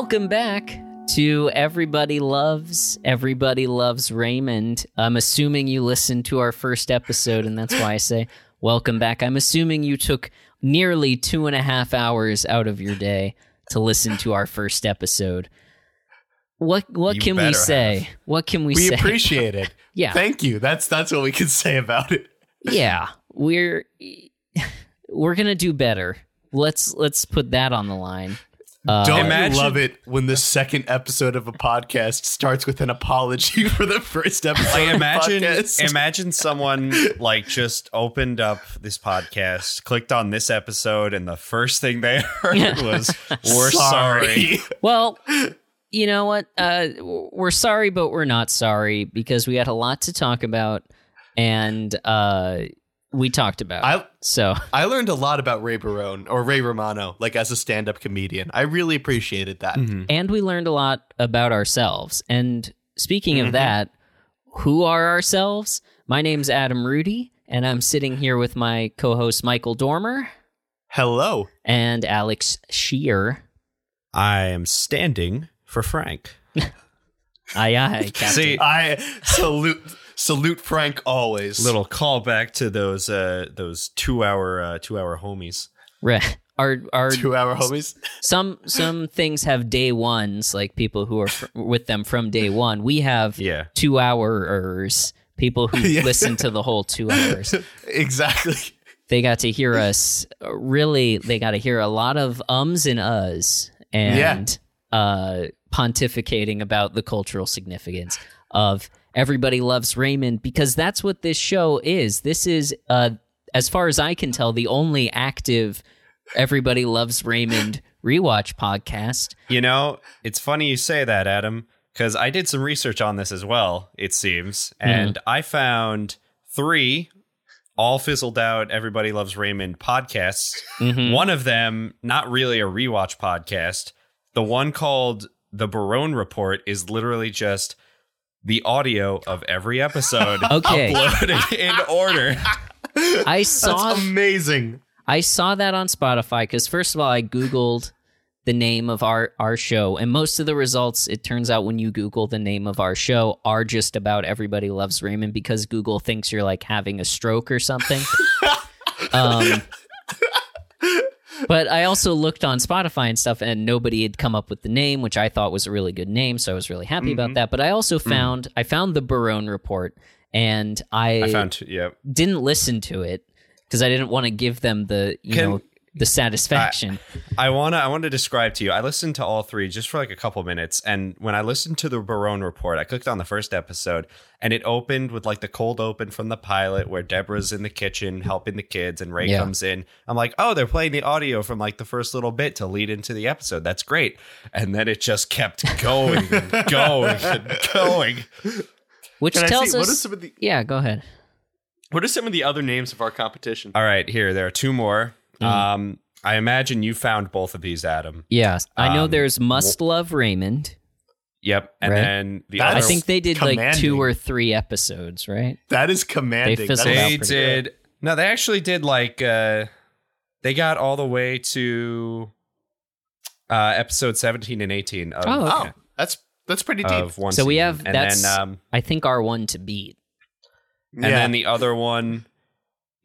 Welcome back to Everybody Loves Everybody Loves Raymond. I'm assuming you listened to our first episode, and that's why I say welcome back. I'm assuming you took nearly two and a half hours out of your day to listen to our first episode. What what You can we say? have. What can we, We say? appreciate it. Yeah. Thank you. That's that's what we can say about it. yeah, we're we're gonna do better. Let's let's put that on the line. Uh, Don't Imagine- you love it when the second episode of a podcast starts with an apology for the first episode? Like of imagine, the imagine someone like just opened up this podcast, clicked on this episode, and the first thing they heard was "We're sorry." Well, you know what? Uh, we're sorry, but we're not sorry because we had a lot to talk about, and uh, we talked about. I So I learned a lot about Ray Barone or Ray Romano, like as a stand-up comedian. I really appreciated that. Mm-hmm. and we learned a lot about ourselves. And speaking of mm-hmm. that, who are ourselves? My name's Adam Rudy, and I'm sitting here with my co-host Michael Dormer Hello. and Alex Shear. I am standing for Frank. Aye, aye, Captain. See, I salute salute Frank always. little callback to those uh those two hour uh, two hour homies. Right. Our our two-hour homies. some some things have day ones, like people who are fr- with them from day one. We have Yeah. two hours, people who Yeah. listen to the whole two hours. exactly. They got to hear us. uh, Really, they got to hear a lot of ums and uhs and uh, pontificating about the cultural significance of everybody loves Raymond because that's what this show is. This is, uh, as far as I can tell, the only active everybody loves Raymond rewatch podcast. You know, it's funny you say that, Adam, because I did some research on this as well, it seems. And I found three all fizzled out Everybody Loves Raymond podcasts. Mhm. One of them, not really a rewatch podcast. The one called The Barone Report is literally just the audio of every episode Okay. uploaded in order. I saw That's amazing. I saw that on Spotify because first of all, I googled the name of our our show, and most of the results, it turns out, when you Google the name of our show, are just about everybody loves Raymond because Google thinks you're like having a stroke or something. um, but I also looked on Spotify and stuff, and nobody had come up with the name, which I thought was a really good name, so I was really happy about mm-hmm. that. But I also mm-hmm. found I found the Barone report, and I, I found, yeah. didn't listen to it because I didn't want to give them the you Can- know the satisfaction. I wanna I want to describe to you. I listened to all three just for like a couple minutes, and when I listened to the Barone report, I clicked on the first episode, and it opened with like the cold open from the pilot where Deborah's in the kitchen helping the kids, and Ray Yeah. comes in. I'm like, oh, they're playing the audio from like the first little bit to lead into the episode. That's great, and then it just kept going and going and going. which Can tells see, us what are some of the yeah go ahead what are some of the other names of our competition? All right, here there are two more. Mm. Um, I imagine you found both of these, Adam. yeah I know Um, there's must love Raymond Yep, and Right. then the That I think they did like two or three episodes right That is commanding. They That out they pretty did no they actually did like uh they got all the way to uh episode 17 and 18 of, Oh, okay. Oh, that's that's pretty deep. of one So we have- and that's- then um I think our one to beat and yeah. then the other one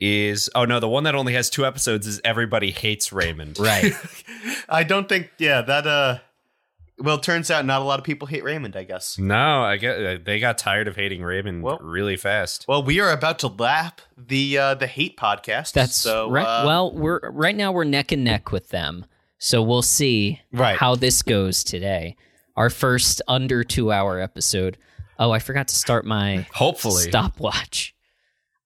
is oh no the one that only has two episodes is everybody hates raymond right I don't think. Yeah, that. uh Well, it turns out not a lot of people hate Raymond. I guess. no i get uh, they got tired of hating raymond Well- really fast Well, we are about to lap the uh the hate podcast. that's so. right uh, well we're right now we're neck and neck with them so we'll see Right. how this goes today our first under two hour episode oh I forgot to start my hopefully stopwatch.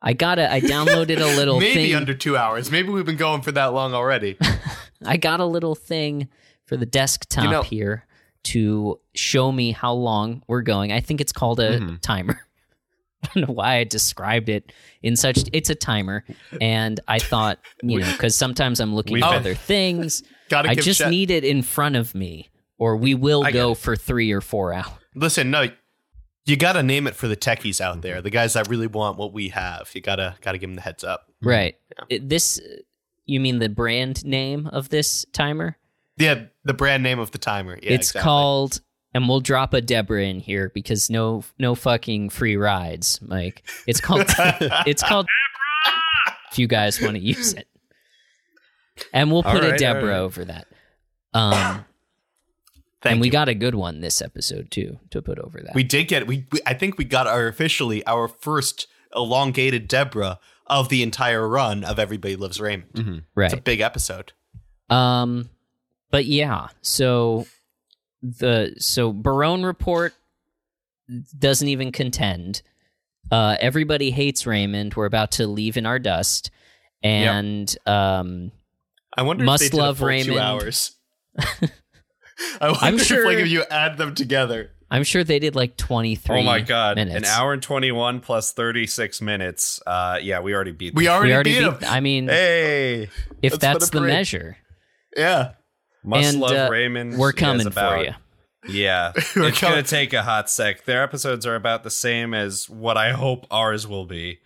I got it. I downloaded a little maybe thing. under two hours. Maybe we've been going for that long already. I got a little thing for the desktop You know- here to show me how long we're going. I think it's called a Mm-hmm. timer. I don't know why I described it in such. It's a timer, and I thought you know because sometimes I'm looking at other things. Gotta I just shout- need it in front of me, or we will I go for three or four hours. Listen, no, you gotta name it for the techies out there, the guys that really want what we have. You gotta gotta give them the heads up. Right. It- this, you mean the brand name of this timer? Yeah, the brand name of the timer. Yeah, it's exactly. called, and we'll drop a Deborah in here because no, no fucking free rides, Mike. It's called, it's called. If you guys want to use it, and we'll All put a right, Deborah all right. over that. Um, Thank and we you. got a good one this episode too to put over that. We did get we, we I think we got our officially our first elongated Deborah of the entire run of Everybody Loves Raymond. Mm-hmm. right. It's a big episode. Um, but yeah, so the so Barone report doesn't even contend. Uh, everybody hates Raymond. We're about to leave in our dust, and um, I wonder Must if they did love a full Raymond. two hours. I wonder I'm if sure- like if you add them together. I'm sure they did like 23. Oh my god! minutes. An hour and twenty one plus thirty six minutes. Uh, yeah, we already beat. We already, We already beat, beat. them. I mean, Hey, if let's that's the parade. measure, Yeah. must and love uh, Raymond. we're coming about- for you. Yeah, We're it's coming- gonna take a hot sec. Their episodes are about the same as what I hope ours will be,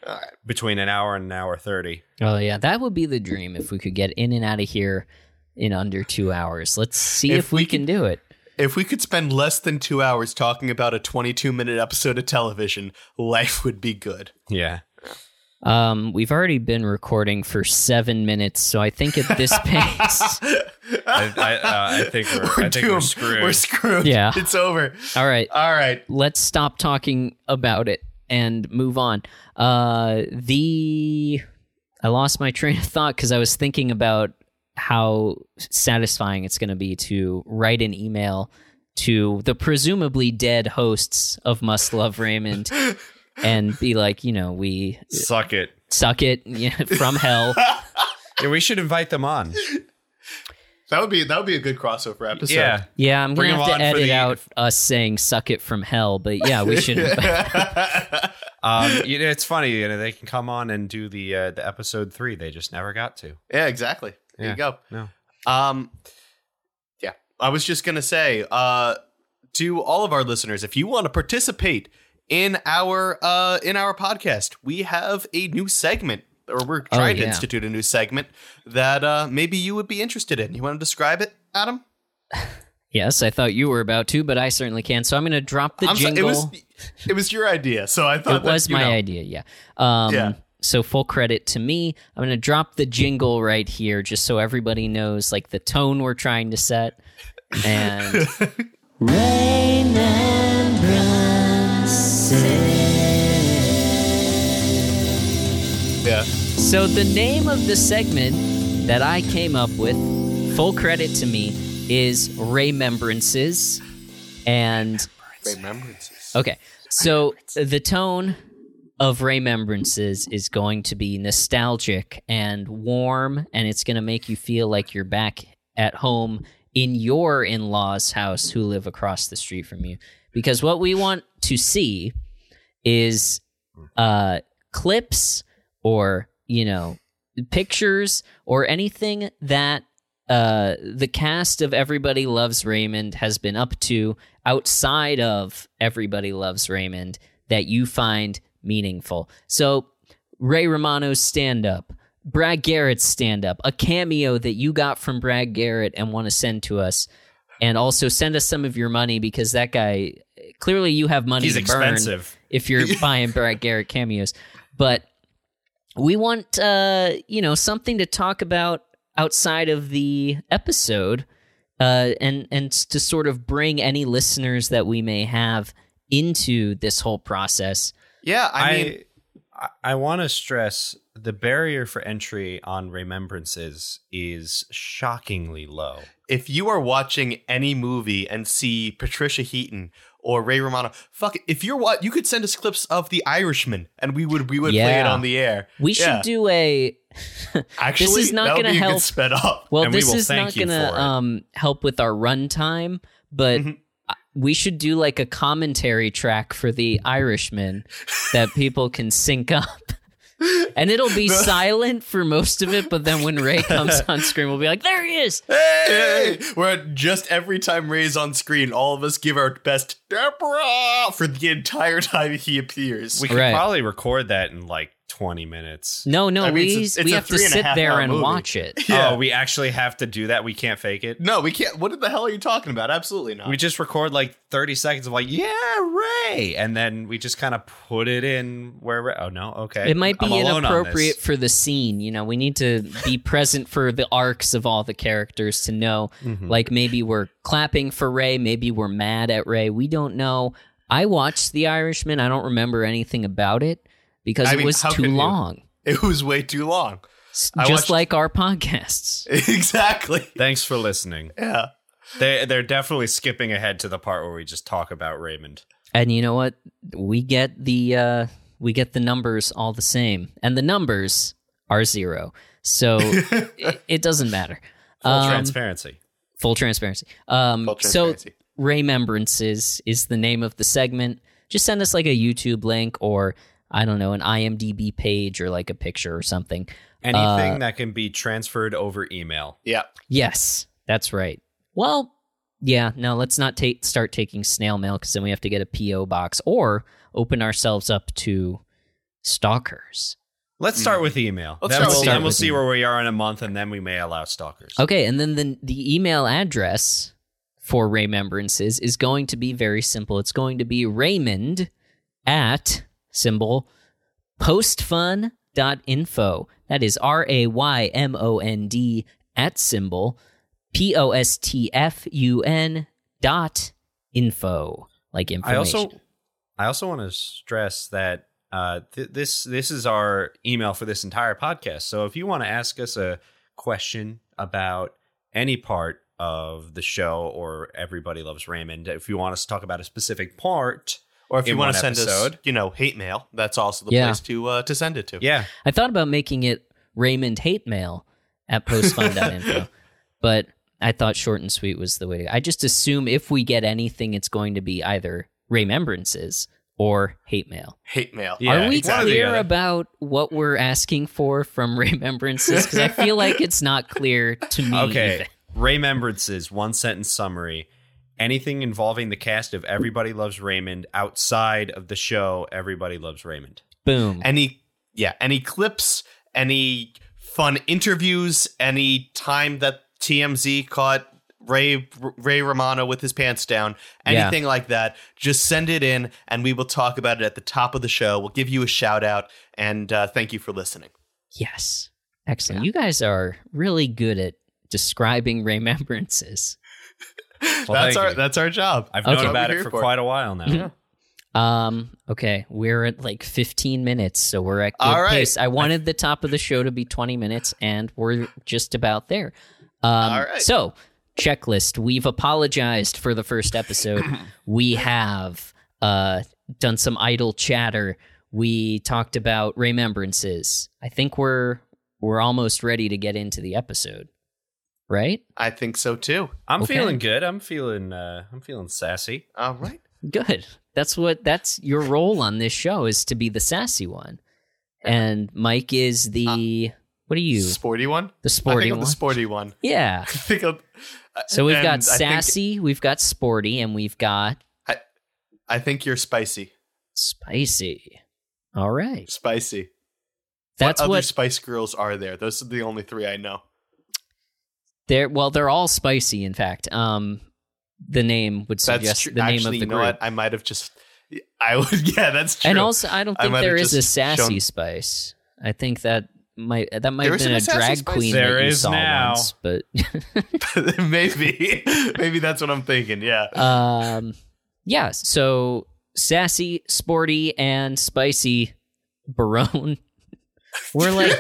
between an hour and an hour thirty. Oh yeah, that would be the dream if we could get in and out of here in under two hours. Let's see if, If we, we can do it. If we could spend less than two hours talking about a 22 minute episode of television, life would be good. Yeah, Um, we've already been recording for seven minutes, so I think at this pace, I, I, uh, I think we're, I think we're screwed. We're screwed. Yeah. It's over. all right, All right. let's stop talking about it and move on. Uh, the I lost my train of thought because I was thinking about how satisfying it's going to be to write an email to the presumably dead hosts of Must Love Raymond and be like, you know, we Suck it. suck it yeah, from hell. Yeah, we should invite them on. That would be that would be a good crossover episode. Yeah, Yeah, I'm Bring gonna have to edit the- out us saying "suck it from hell," but yeah, we should. um, you know, it's funny. You know, they can come on and do the uh, the episode three. They just never got to. Yeah, exactly. There Yeah. you go. No. Um, yeah, I was just gonna say, uh, to all of our listeners, if you want to participate in our uh in our podcast, we have a new segment, or we're Oh, trying to institute a new segment that uh maybe you would be interested in. You want to describe it, Adam? yes, I thought you were about to, but I certainly can. So I'm going to drop the I'm so- jingle. it was it was your idea, so I thought it that, was my know. idea, yeah. Um, Yeah. So full credit to me. I'm going to drop the jingle right here, just so everybody knows, like the tone we're trying to set. And Remembrances. Yeah. so the name of the segment that I came up with, full credit to me, is Remembrances. And Remembrances. Okay. So the tone of Remembrances is going to be nostalgic and warm, and it's going to make you feel like you're back at home in your in law's house who live across the street from you. Because what we want to see is uh, clips or, you know, pictures or anything that uh, the cast of Everybody Loves Raymond has been up to outside of Everybody Loves Raymond that you find meaningful. So, Ray Romano's stand up, Brad Garrett's stand up, a cameo that you got from Brad Garrett and want to send to us. And also send us some of your money because that guy clearly you have money He's to burn expensive. if you're buying Brad Garrett cameos. But we want uh, you know, something to talk about outside of the episode. Uh, and and to sort of bring any listeners that we may have into this whole process. Yeah, I, I mean, I, I want to stress the barrier for entry on remembrances is shockingly low. if you are watching any movie and see Patricia Heaton or Ray Romano, fuck it. If you're what, you could send us clips of The Irishman, and we would we would play it on the air. We should do a Actually, this is not gonna be a good help- sped up. well. And we this will is thank not gonna um, help with our runtime, but Mhm. We should do like a commentary track for the Irishman that people can sync up. And it'll be silent for most of it, but then when Ray comes on screen, we'll be like, "There he is!" Hey! Where just every time Ray's on screen, all of us give our best Deborah for the entire time he appears. We could Right. probably record that in like 20 minutes. No, no, I mean, we it's a- it's we have to three and sit there and movie. watch it. Yeah. Oh, we actually have to do that. We can't fake it. No, we can't. What the hell are you talking about? Absolutely not. We just record like 30 seconds of like, yeah, Ray. And then we just kind of put it in where Oh, no. Okay. It might be I'm alone on inappropriate for the scene. You know, we need to be present for the arcs of all the characters to know. Mhm. Like maybe we're clapping for Ray, maybe we're mad at Ray. We don't know. I watched The Irishman. I don't remember anything about it because I it mean, was too could you? long. it was way too long. S- I Just watched- like our podcasts. exactly. Thanks for listening. Yeah. They, they're definitely skipping ahead to the part where we just talk about Raymond. And you know what? We get the uh we get the numbers all the same. And the numbers are zero. So it, it doesn't matter. Full Um, transparency. Full transparency. Um, Full so. Remembrances is the name of the segment. Just send us like a YouTube link or I don't know an IMDb page or like a picture or something. Anything uh, that can be transferred over email. yeah. Yes, that's right. Well, yeah, no, let's not take start taking snail mail because then we have to get a PO box or open ourselves up to stalkers. Let's start with email. Let's then start we'll, with then we'll see where we are in a month, and then we may allow stalkers. Okay, and then the the email address for Remembrances is going to be very simple. It's going to be Raymond at symbol postfun.info. That is R A Y M O N D at symbol P O S T F U N dot info. Like I information. also, I also want to stress that uh, th- this this is our email for this entire podcast. So if you want to ask us a question about any part of the show or Everybody Loves Raymond, if you want us to talk about a specific part, Or if in you want to send episode. us, you know, hate mail, that's also the Yeah. place to uh, to send it to. yeah, I thought about making it Raymond hate mail at postfun.info, but I thought short and sweet was the way to go. I just assume if we get anything, it's going to be either remembrances or hate mail. Hate mail. Yeah, Are we exactly. clear about what we're asking for from remembrances? Because I feel like it's not clear to me. Okay. even. Remembrances, one sentence summary. Anything involving the cast of Everybody Loves Raymond outside of the show Everybody Loves Raymond. Boom. Any yeah, any clips, any fun interviews, any time that TMZ caught Ray Ray Romano with his pants down, Yeah. anything like that, just send it in and we will talk about it at the top of the show. We'll give you a shout out and uh, thank you for listening. Yes. Excellent. You guys are really good at describing remembrances. That's our you. that's our job. I've Okay. known about it for, for quite a while now. Um, okay, we're at like 15 minutes, so we're at good All right. pace. I wanted the top of the show to be 20 minutes, and we're just about there. Um, All right. So, checklist. We've apologized for the first episode. we have uh, done some idle chatter. We talked about remembrances. I think we're we're almost ready to get into the episode, right? I think so too. I'm Okay. feeling good. I'm feeling uh I'm feeling sassy. All right. Good. That's what that's your role on this show is to be the sassy one. And Mike is the what are you? Sporty one? The I sporty think I'm one. the sporty one. yeah. I think I'm, So we've got I think- sassy, we've got sporty, and we've got I think you're spicy. spicy. All right. Spicy. That's what other what Spice Girls are there? Those are the only three I know. They're well, they're all spicy, in fact. Um the name would suggest true. the name Actually, of the you know group. what? I might have just. I would. Yeah, that's true. And also I don't think might there have is a sassy shown- spice. I think that might that might There have been a a drag spice? queen There that you is saw now. once, but maybe, maybe that's what I'm thinking. Yeah. um yeah so sassy sporty and spicy barone we're like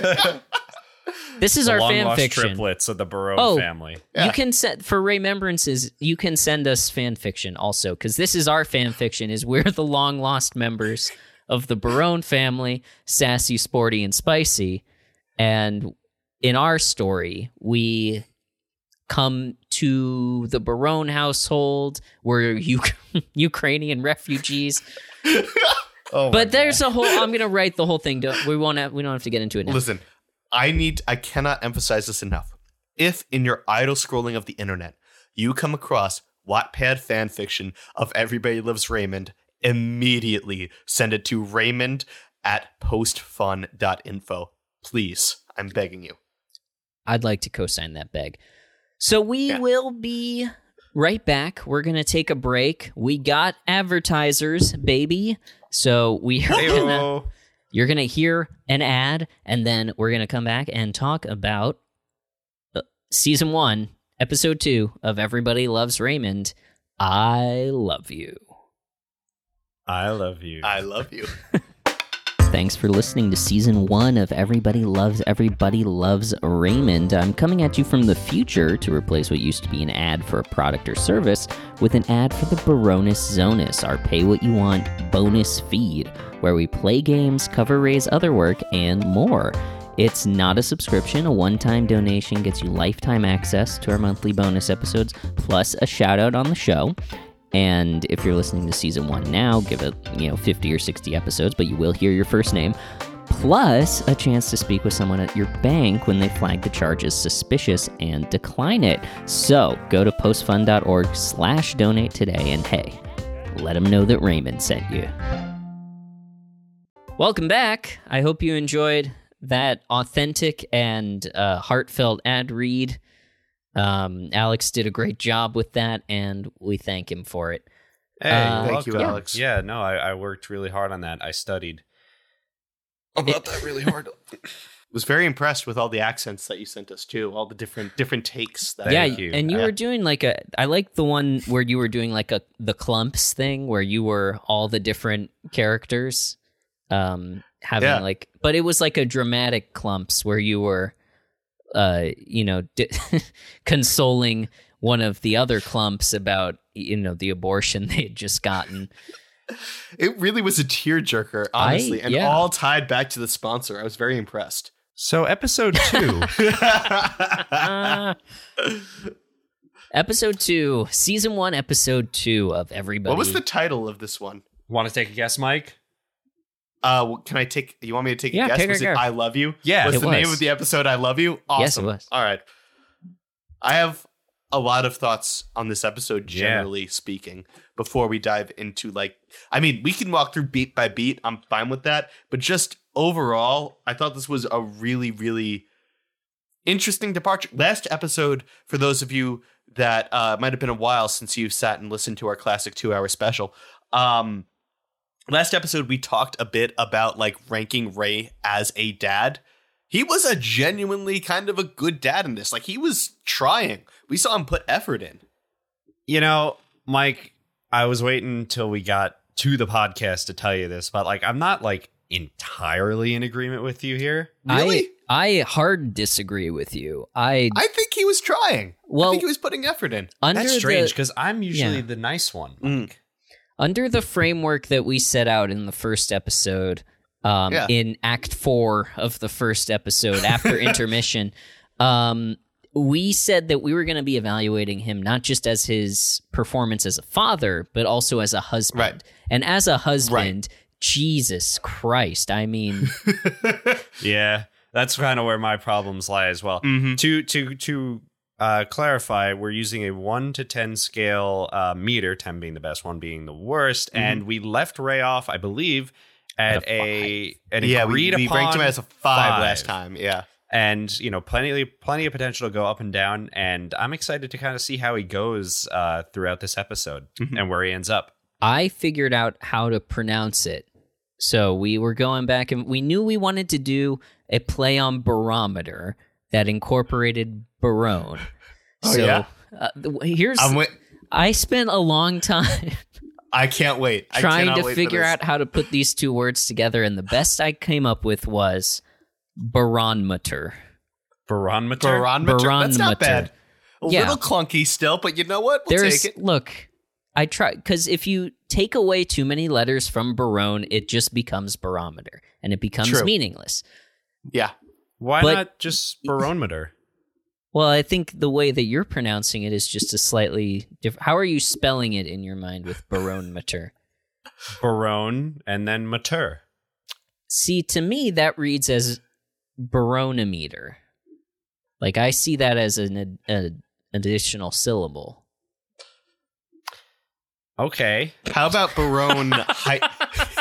this is The our long fan lost fiction triplets of the Barone Oh. family. Yeah. you can send for remembrances you can send us fan fiction also because this is our fan fiction is we're the long lost members of the barone family sassy sporty and spicy and in our story we come to the barone household we're U- ukrainian refugees Oh, but there's a whole i'm gonna write the whole thing Don't- we won't have we don't have to get into it now Listen, I need. I cannot emphasize this enough. If in your idle scrolling of the internet you come across Wattpad fan fiction of Everybody Loves Raymond, immediately send it to Raymond at postfun.info. Please, I'm begging you. I'd like to co-sign that beg. So we Yeah. will be right back. We're gonna take a break. We got advertisers, baby. So we are gonna, Heyo. You're gonna hear an ad, and then we're gonna come back and talk about uh, season one, episode two of Everybody Loves Raymond. I love you. I love you. I love you. Thanks for listening to season one of Everybody Loves Everybody Loves Raymond. I'm coming at you from the future to replace what used to be an ad for a product or service with an ad for the BarONUS zONUS, our pay what you want bonus feed, where we play games, cover Ray's other work, and more. It's not a subscription. A one time donation gets you lifetime access to our monthly bonus episodes, plus a shout out on the show. And if you're listening to season one now, give it, you know, 50 or 60 episodes, but you will hear your first name. Plus, a chance to speak with someone at your bank when they flag the charge as suspicious and decline it. So go to postfun.org slash donate today and hey, let them know that Raymond sent you. Welcome back. I hope you enjoyed that authentic and uh, heartfelt ad read. Um, Alex did a great job with that, and we thank him for it. Hey, Uh, Thank you. Alex. Yeah, no, I, I worked really hard on that. I studied. About that really hard. was very impressed with all the accents that you sent us too, all the different different takes. That yeah, you. and you Yeah. were doing like a. I like the one where you were doing like a the clumps thing, where you were all the different characters, um, having Yeah. like, but it was like a dramatic clumps where you were, uh, you know, di- consoling one of the other clumps about you know the abortion they had just gotten. It really was a tearjerker, I- honestly, and yeah. all tied back to the sponsor. I was very impressed. So, episode two. Episode two, season one, episode two of everybody. what was the title of this one? Want to take a guess, Mike? Uh, w- can I take? You want me to take Yeah, a guess? take a was it guess. "I Love You"? Yeah, What's it the name of the episode? "I Love You." Awesome. Yes, it was. All right. I have a lot of thoughts on this episode, Yeah. generally speaking. Before we dive into like, I mean, we can walk through beat by beat. I'm fine with that. But just overall, I thought this was a really, really interesting departure. Last episode, for those of you that uh, might have been a while since you've sat and listened to our classic two hour special. Um, last episode, we talked a bit about like ranking Ray as a dad. He was a genuinely kind of a good dad in this. Like he was trying. We saw him put effort in. You know, Mike, I was waiting until we got to the podcast to tell you this, but like, I'm not like entirely in agreement with you here. Really? I, I hard disagree with you. I, I think he was trying. Well, I well think he was putting effort in. under That's strange because I'm usually Yeah. the nice one. Mm. Mike. under the framework that we set out in the first episode, um, Yeah. in Act Four of the first episode after intermission, um, we said that we were going to be evaluating him not just as his performance as a father, but also as a husband. Right. And as a husband, Jesus Christ, I mean, Yeah, that's kind of where my problems lie as well. Mhm. To to to uh, clarify, we're using a one to ten scale uh, meter, ten being the best, one being the worst, and we left Ray off, I believe, at At a a, an yeah, agreed we, we upon ranked him as a five, last time. Yeah. and you know plenty plenty of potential to go up and down and i'm excited to kind of see how he goes uh, throughout this episode Mhm. and where he ends up I figured out how to pronounce it. So we were going back and we knew we wanted to do a play on barometer that incorporated barone. Oh, so yeah? uh, here's I'm wi- I spent a long time I can't wait. I trying to wait figure out how to put these two words together and the best I came up with was barometer. barometer barometer. That's not bad. A Yeah. little clunky still, but you know what? We'll There's take it. look, I try because if you take away too many letters from barone, it just becomes barometer and it becomes True. meaningless. Yeah. Why But- not just barometer Well, I think the way that you're pronouncing it is just a slightly different. How are you spelling it in your mind with barometer? barone and then mater See, to me, that reads as baronometer. Like I see that as an ad- an additional syllable. okay How about Barone? Hi-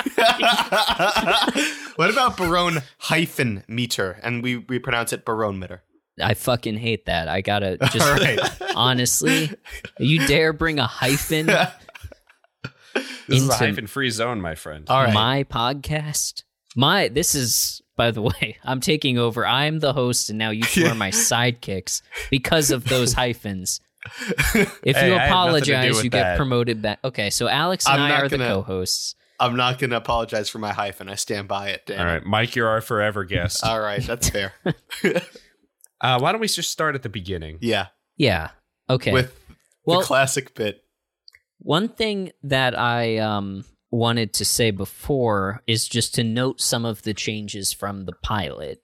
what about Barone hyphen meter? And we, we pronounce it Barone meter. I fucking hate that. I gotta just All right. honestly, you dare bring a hyphen This is a Into- hyphen free zone, my friend. All right. my podcast? My this is by the way, I'm taking over. I'm the host, and now you two are my sidekicks because of those hyphens. If Hey, you I had nothing to do apologize, with you get promoted back. Okay, so Alex and I'm I are the gonna- co-hosts. I'm not going to apologize for my hyphen. I stand by it. Dan. All right, Mike, you're our forever guest. All right. That's fair. Uh, why don't we just start at the beginning? yeah. Yeah. Okay. With well, the classic bit. One thing that I um, wanted to say before is just to note some of the changes from the pilot,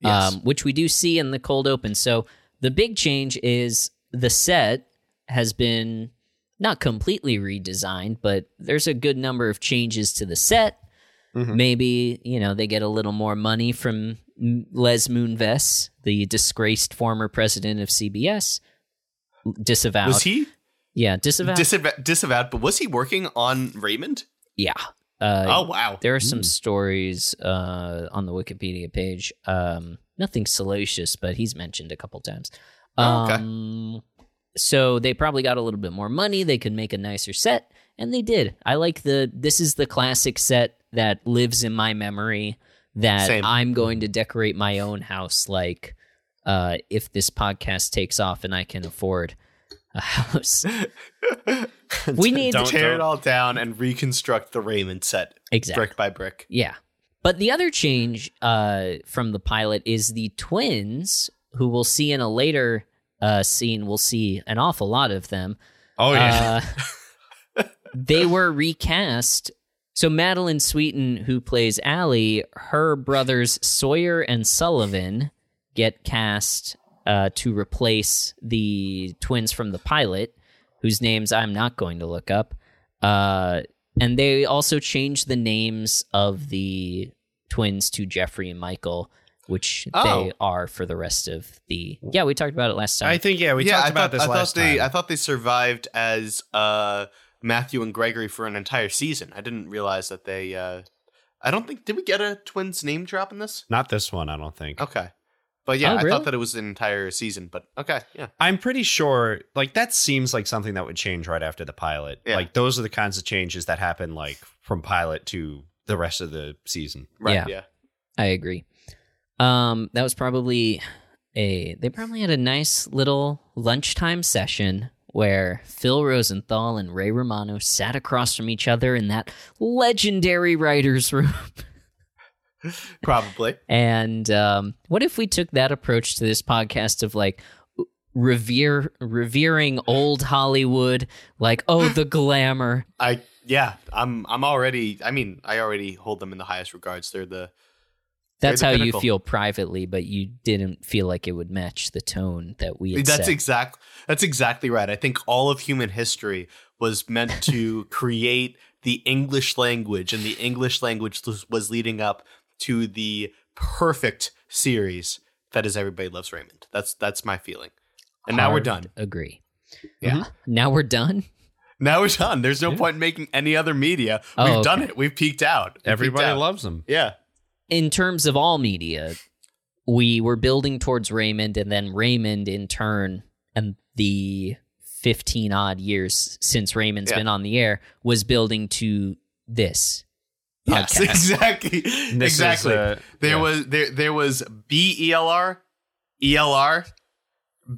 Yes. um, which we do see in the cold open. So the big change is the set has been not completely redesigned, but there's a good number of changes to the set. Mhm. Maybe you know they get a little more money from Les Moonves, the disgraced former president of CBS. Disavowed. was he Yeah, disavowed. disavowed, disavowed? But was he working on Raymond? Yeah. Uh, oh wow. There are some stories uh, on the Wikipedia page. Um, nothing salacious, but he's mentioned a couple times. Oh, okay. So they probably got a little bit more money. They could make a nicer set, and they did. I like the. This is the classic set that lives in my memory. That Same. I'm going to decorate my own house. Like, uh, if this podcast takes off and I can afford a house, we need Don't- Tear it all down and reconstruct the Raymond set exactly. brick by brick. Yeah. But the other change uh, from the pilot is the twins, who we'll see in a later uh, scene. We'll see an awful lot of them. Oh yeah, Uh, they were recast. So Madylin Sweeten, who plays Allie, her brothers Sawyer and Sullivan get cast uh, to replace the twins from the pilot, whose names I'm not going to look up. Uh, and they also changed the names of the twins to Jeffrey and Michael, which Oh. they are for the rest of the. Yeah, we talked about it last time. I think yeah, we yeah, talked I about thought, this I last thought they time. I thought they survived as uh, Matthew and Gregory for an entire season. I didn't realize that they. Uh, I don't think did we get a twins name drop in this? Not this one, I don't think. Okay, but yeah, Oh, I thought that it was an entire season. But okay, yeah, I'm pretty sure like that seems like something that would change right after the pilot. Yeah. Like those are the kinds of changes that happen like from pilot to the rest of the season. right, Yeah. yeah. I agree. Um, that was probably a. They probably had a nice little lunchtime session where Phil Rosenthal and Ray Romano sat across from each other in that legendary writers' room. probably. And um, what if we took that approach to this podcast of like revere revering old Hollywood, like oh the glamour. I yeah, I'm I'm already. I mean, I already hold them in the highest regards. They're the That's the how you feel privately, but you didn't feel like it would match the tone that we had That's set. exact. That's exactly right. I think all of human history was meant to create the English language, and the English language was- was leading up to the perfect series that is Everybody Loves Raymond. That's that's my feeling. And now we're done. Agree. Yeah. Mm-hmm. Now we're done. Now we're done. There's no point in making any other media. Oh, We've okay. done it. We've peaked out. We've peaked Everybody out. loves them. Yeah. In terms of all media, we were building towards Raymond, and then Raymond, in turn, and the 15 odd years since Raymond's Yeah. been on the air, was building to this. Yes, exactly. This exactly. is, uh, There yeah. was there there was B E L R, E L R,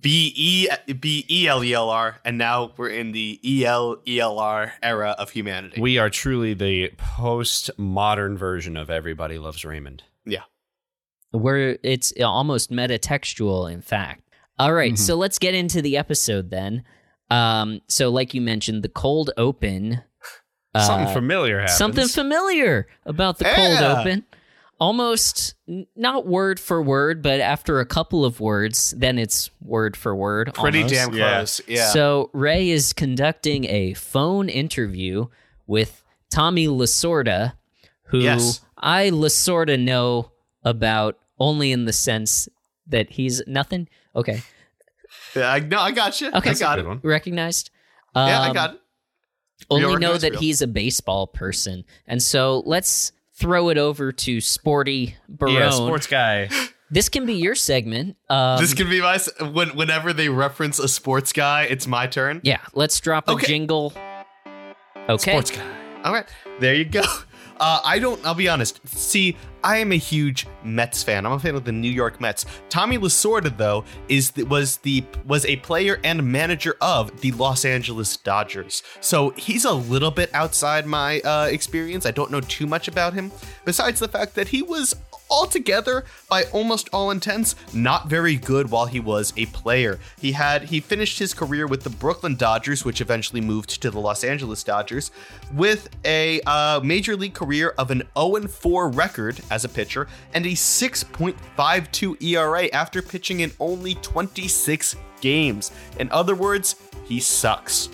B E B E L E L R, and now we're in the E L E L R era of humanity. We are truly the post-modern version of Everybody Loves Raymond. Yeah, where it's almost metatextual in fact all right, Mm-hmm. so let's get into the episode then um so like you mentioned the cold open uh, Something familiar happens. something familiar about the cold open almost not word for word but after a couple of words then it's word for word Pretty almost. damn close. Yeah. So Ray is conducting a phone interview with Tommy Lasorda, who Yes. I Lasorda know about only in the sense that he's nothing. Okay, yeah, I, no, I got you. Okay. I got it. one. recognized. Yeah, I Um, got it. only know that real. he's a baseball person, and so let's throw it over to Sporty Barone. Yeah, sports guy. This can be your segment. Um, this can be my s- when, whenever they reference a sports guy, it's my turn. yeah, let's drop a Okay. jingle. Okay. Sports guy. All right, there you go. Uh, I don't. I'll be honest. See, I am a huge Mets fan. I'm a fan of the New York Mets. Tommy Lasorda, though, is was the was a player and manager of the Los Angeles Dodgers. So he's a little bit outside my uh, experience. I don't know too much about him, besides the fact that he was altogether, by almost all intents, not very good while he was a player. He had he finished his career with the Brooklyn Dodgers, which eventually moved to the Los Angeles Dodgers, with a uh, major league career of an 0-4 record as a pitcher and a 6.52 ERA after pitching in only 26 games. In other words, he sucks.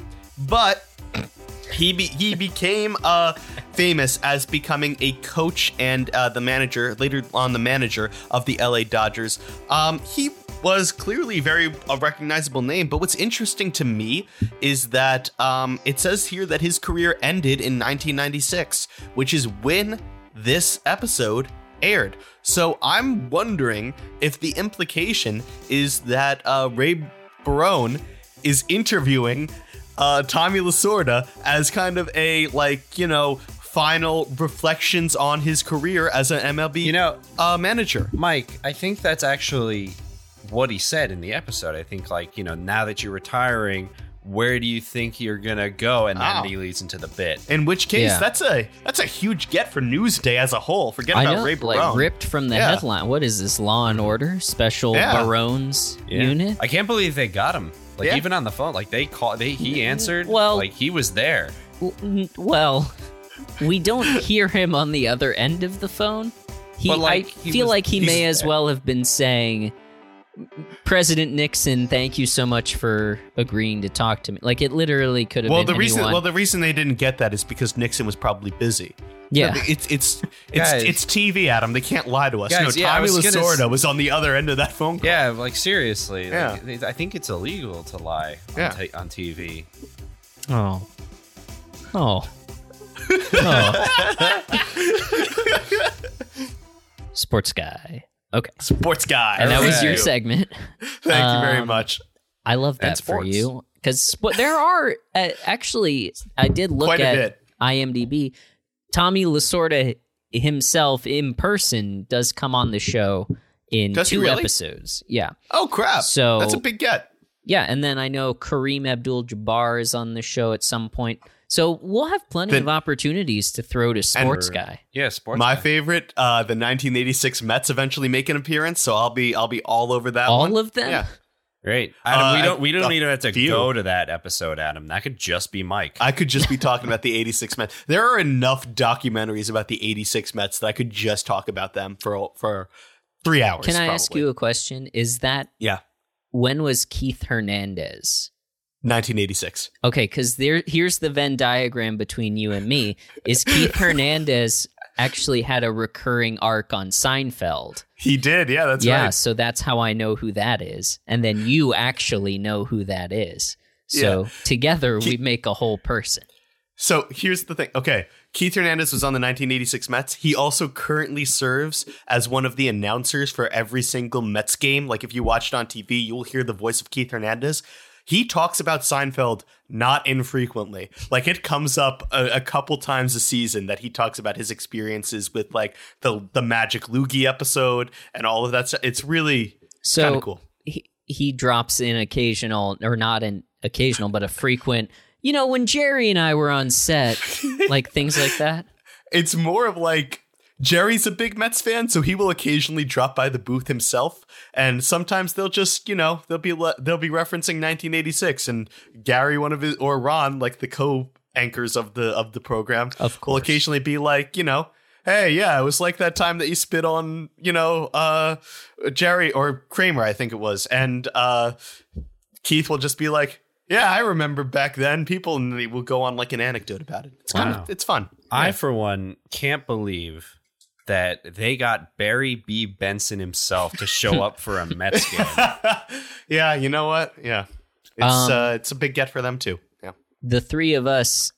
But he be- he became uh famous as becoming a coach and uh, the manager later on the manager of the LA Dodgers. Um, he was clearly very a recognizable name, but what's interesting to me is that um, it says here that his career ended in 1996, which is when this episode aired. So I'm wondering if the implication is that uh, Ray Barone is interviewing uh, Tommy Lasorda as kind of a like you know final reflections on his career as an MLB You know, uh, manager. Mike, I think that's actually what he said in the episode. I think, like, you know, now that you're retiring, where do you think you're gonna go? And then Oh. he leads into the bit. In which case, Yeah. that's a that's a huge get for Newsday as a whole. Forget I about know, Ray like Barone. ripped from the Yeah. headline. What is this? Law and Order Special Yeah. Barones Yeah. Unit? I can't believe they got him. Like Yeah. even on the phone, like they call, they he mm, answered. Well- like he was there. W- n- Well, we don't hear him on the other end of the phone. He, But, like, I he feel was- like he may as well have been saying, "President Nixon, thank you so much for agreeing to talk to me." Like it literally could have well, been the reason well the reason they didn't get that is because Nixon was probably busy. yeah, It's it's it's Guys. it's TV, Adam. They can't lie to us. Guys, no, yeah, I Tommy was gonna Lasorda s- was on the other end of that phone call. Yeah, like seriously. Yeah. Like, I think it's illegal to lie Yeah. on, on TV. oh, oh, oh. Sports guy. Okay, Sports guy. and that was your segment. Thank you very Um, much. I love And that for sports. you because there are uh, actually I did look Quite a at bit. IMDb. Tommy Lasorda himself in person does come on the show in Does he two really? episodes. Yeah, Oh crap! So- that's a big get. yeah, and then I know Kareem Abdul-Jabbar is on the show at some point. So we'll have plenty Then- of opportunities to throw to sports guy. Yeah, sports. My guy. favorite, uh, the 1986 Mets eventually make an appearance, so I'll be I'll be all over that. All one. of them? Yeah, Great, Adam. Uh, we don't. We don't even have to few. go to that episode, Adam. That could just be Mike. I could just be talking about the 86 Mets. There are enough documentaries about the 86 Mets that I could just talk about them for for three hours. Can I ask you a question? Is that Yeah, when was Keith Hernandez? 1986. Okay, because there here's the Venn diagram between you and me. Is Keith Hernandez actually had a recurring arc on Seinfeld? He did. Yeah, that's right. yeah, right. so that's how I know who that is. And then you actually know who that is. So together we make a whole person. So here's the thing. Okay, Keith Hernandez was on the 1986 Mets. He also currently serves as one of the announcers for every single Mets game. Like if you watched on TV, you will hear the voice of Keith Hernandez. He talks about Seinfeld not infrequently. Like it comes up a, a couple times a season that he talks about his experiences with like the the Magic Loogie episode and all of that stuff. It's really So kind of cool. he, he drops in occasional, or not an occasional, but a frequent, you know, when Jerry and I were on set, like things like that. it's more of like Jerry's a big Mets fan, so he will occasionally drop by the booth himself, and sometimes they'll just, you know, they'll be le- they'll be referencing 1986, and Gary, one of his, or Ron, like the co-anchors of the of the program, Of will occasionally be like, you know. Hey, yeah, it was like that time that you spit on, you know, uh, Jerry or Kramer, I think it was, and uh, Keith will just be like, "Yeah, I remember back then." People and they will go on like an anecdote about it. It's kind Wow. of it's fun. I, for one, can't believe that they got Barry B. Benson himself to show up for a Mets game. yeah, you know what? Yeah, it's Um, uh, it's a big get for them too. Yeah, the three of us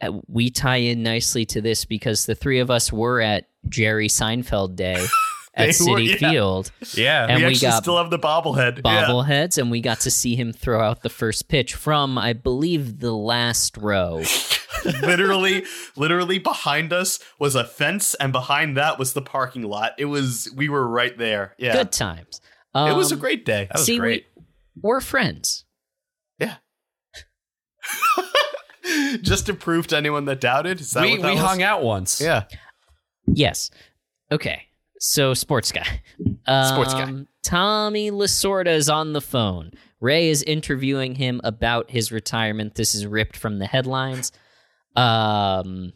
uh, we tie in nicely to this because the three of us were at Jerry Seinfeld Day They at were, City yeah. Field Yeah. And we, we got still have the bobblehead. Yeah. bobbleheads, and we got to see him throw out the first pitch from, I believe, the last row. literally, literally behind us was a fence, and behind that was the parking lot. It was we were right there. Yeah, Good times. it was a Um, great day. That was see, great. We, we're friends. Yeah. Just to prove to anyone that doubted, is that we what that we was? hung out once. Yeah, Yes. Okay. So, sports guy. Um, Sports guy. Tommy Lasorda is on the phone. Ray is interviewing him about his retirement. This is ripped from the headlines. Um,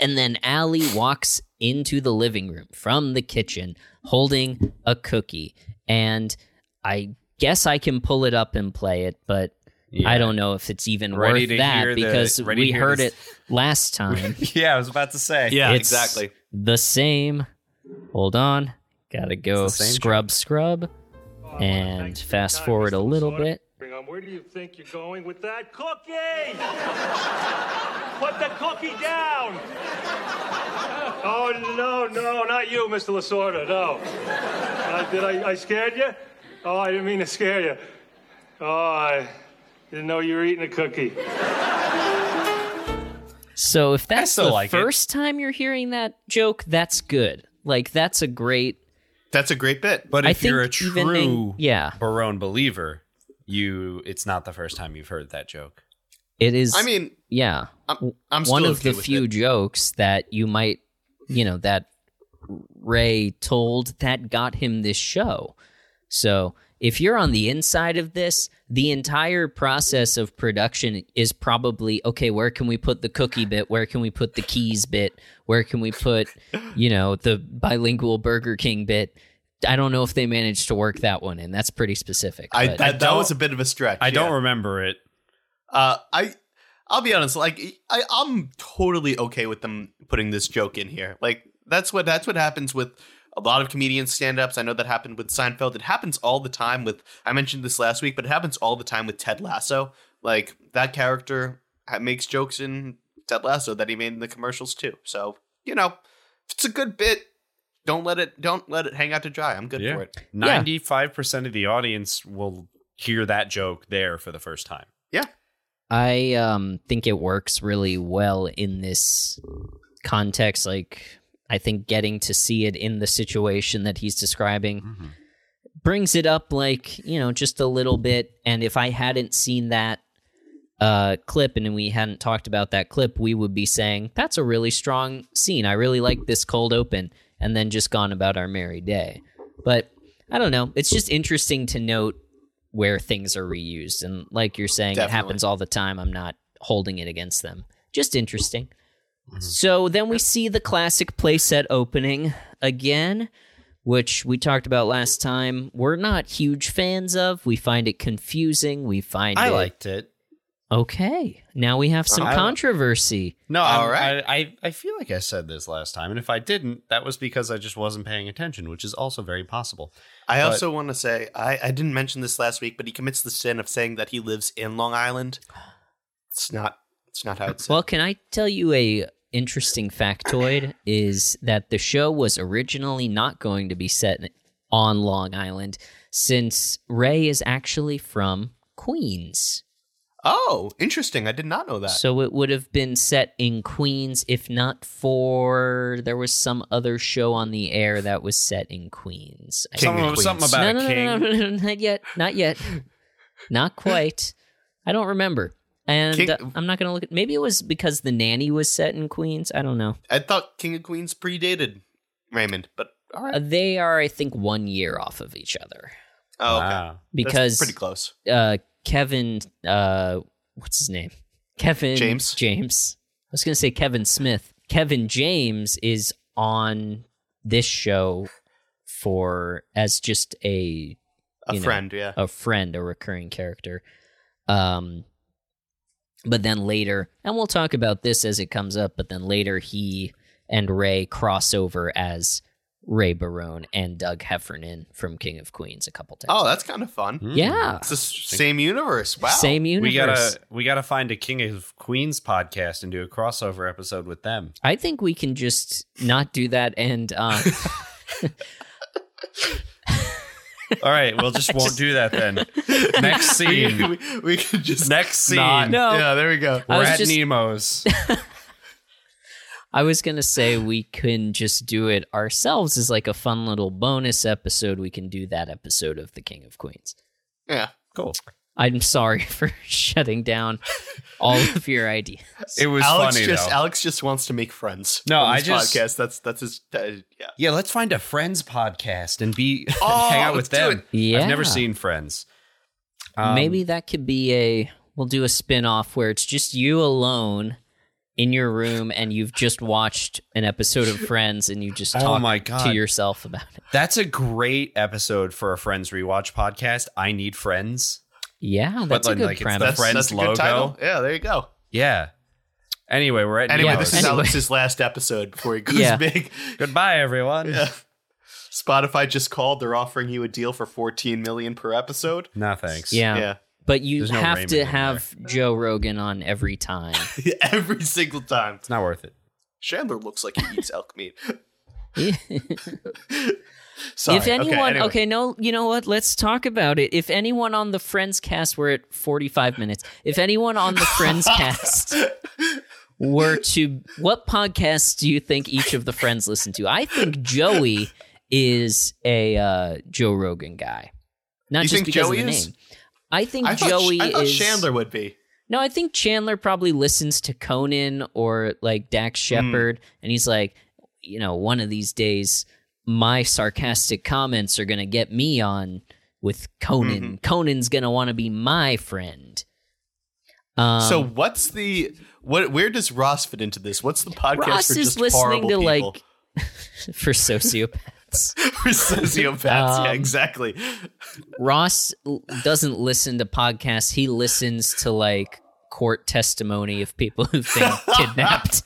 and then Allie walks into the living room from the kitchen holding a cookie. And I guess I can pull it up and play it, but I don't know if it's even Ready worth that hear the- because we heard this- it last time. Yeah, I was about to say. yeah, It's exactly. The same. Hold on. Gotta go It's the scrub, scrub. And fast forward a little bit. Bring on, where do you think you're going with that cookie? Put the cookie down. Oh, no, no, not you, Mr. Lasorda, no. Uh, did I, I scared you? Oh, I didn't mean to scare you. Oh, I didn't know you were eating a cookie. So if that's the like it. first time you're hearing that joke, that's good. Like that's a great. That's a great bit. But I if you're a think even in- true yeah. Barone believer, you it's not the first time you've heard that joke. It is. I mean, yeah, I'm, I'm one of okay the with few it. jokes that you might, you know, that Ray told that got him this show. So if you're on the inside of this, the entire process of production is probably okay. Where can we put the cookie bit? Where can we put the keys bit? Where can we put, you know, the bilingual Burger King bit? I don't know if they managed to work that one in. That's pretty specific. I, but- that, that was a bit of a stretch. I don't remember it. Uh, I I'll be honest. Like I, I'm totally okay with them putting this joke in here. Like that's what that's what happens with a lot of comedian stand-ups. I know that happened with Seinfeld. It happens all the time with. I mentioned this last week, but it happens all the time with Ted Lasso. Like that character makes jokes in Ted Lasso that he made in the commercials too. So you know, if it's a good bit. Don't let it. Don't let it hang out to dry. I'm good Yeah. for it. Ninety-five percent of the audience will hear that joke there for the first time. Yeah. I um, think it works really well in this context. Like, I think getting to see it in the situation that he's describing Mm-hmm. brings it up, like, you know, just a little bit. And if I hadn't seen that uh, clip and we hadn't talked about that clip, we would be saying, that's a really strong scene. I really like this cold open. And then just gone about our merry day. But I don't know. It's just interesting to note where things are reused. And like you're saying, it happens all the time. I'm not holding it against them. Just interesting. Mm-hmm. So then we see the classic playset opening again, which we talked about last time. We're not huge fans of. We find it confusing. We find I it liked it. Okay. Now we have some I- controversy. No, All I'm- right. I, I I feel like I said this last time, and if I didn't, that was because I just wasn't paying attention, which is also very possible. I But- also want to say I, I didn't mention this last week, but he commits the sin of saying that he lives in Long Island. It's not. It's not how it's. Well, can I tell you a interesting factoid is that the show was originally not going to be set on Long Island since Ray is actually from Queens. Oh, interesting. I did not know that. So it would have been set in Queens if not for there was some other show on the air that was set in Queens. I- King Something, of something about no, a no, king. no, no, no, no, not yet, not yet, not quite. I don't remember, and King- uh, I'm not gonna look at. Maybe it was because the nanny was set in Queens. I don't know. I thought King of Queens predated Raymond, but all right. Uh, they are, I think, one year off of each other oh, okay. Wow. That's because pretty close. uh, Kevin, uh, what's his name? Kevin James? James. I was gonna say Kevin Smith. Kevin James is on this show for as just a A know, friend, yeah. a friend, a recurring character. Um, but then later, and we'll talk about this as it comes up. But then later, he and Ray cross over as Ray Barone and Doug Heffernan from King of Queens a couple times. Oh, that's kind of fun. yeah, It's the same universe. Wow. same universe. We gotta we gotta find a King of Queens podcast and do a crossover episode with them. I think we can just not do that and um, All right, we'll just won't do that then. Next scene. we, we could just Next scene. not- No. Yeah, there we go. We're at just- Nemo's. I was gonna say we can just do it ourselves as like a fun little bonus episode. We can do that episode of the King of Queens. Yeah. Cool. I'm sorry for shutting down all of your ideas. It was Alex funny just though. Alex just wants to make friends. No, on I just- podcast. That's that's his. Uh, yeah. yeah, let's find a Friends podcast and be Oh, hang out with them. Yeah. I've never seen Friends. Um, Maybe that could be a. We'll do a spin off where it's just you alone in your room and you've just watched an episode of Friends and you just Oh talk my God. to yourself about it. that's a great episode for a Friends rewatch podcast. I need friends. Yeah, that's a good like, it's the premise. That's, Friends that's a good logo. title. Yeah, there you go. Yeah. Anyway, we're at Anyway, Nemo's. this is Anyway. Alex's last episode before he goes Yeah. big. Goodbye, everyone. Yeah. Spotify just called. They're offering you a deal for 14 million per episode. No thanks. yeah. Yeah. But you There's no have Raymond to in have Joe Rogan on every time. Every single time. It's not worth it. Chandler looks like he eats elk meat. Sorry. if anyone, anyway. okay, no, you know what? Let's talk about it. If anyone on the Friends cast, we're at 45 minutes. If anyone on the Friends cast were to, what podcasts do you think each of the friends listen to? I think Joey is a uh, Joe Rogan guy. Not You just think because Joey of the is? I think I thought, Joey I thought is. Chandler would be. No, I think Chandler probably listens to Conan or like Dax Hmm. Shepard, and he's like, you know, one of these days, my sarcastic comments are gonna get me on with Conan. Mm-hmm. Conan's gonna want to be my friend. Um, so what's the what? Where does Ross fit into this? What's the podcast Ross for is listening to people? like for sociopaths. sociopaths? yeah, Um, exactly. Ross l- doesn't listen to podcasts. He listens to like court testimony of people who've been kidnapped.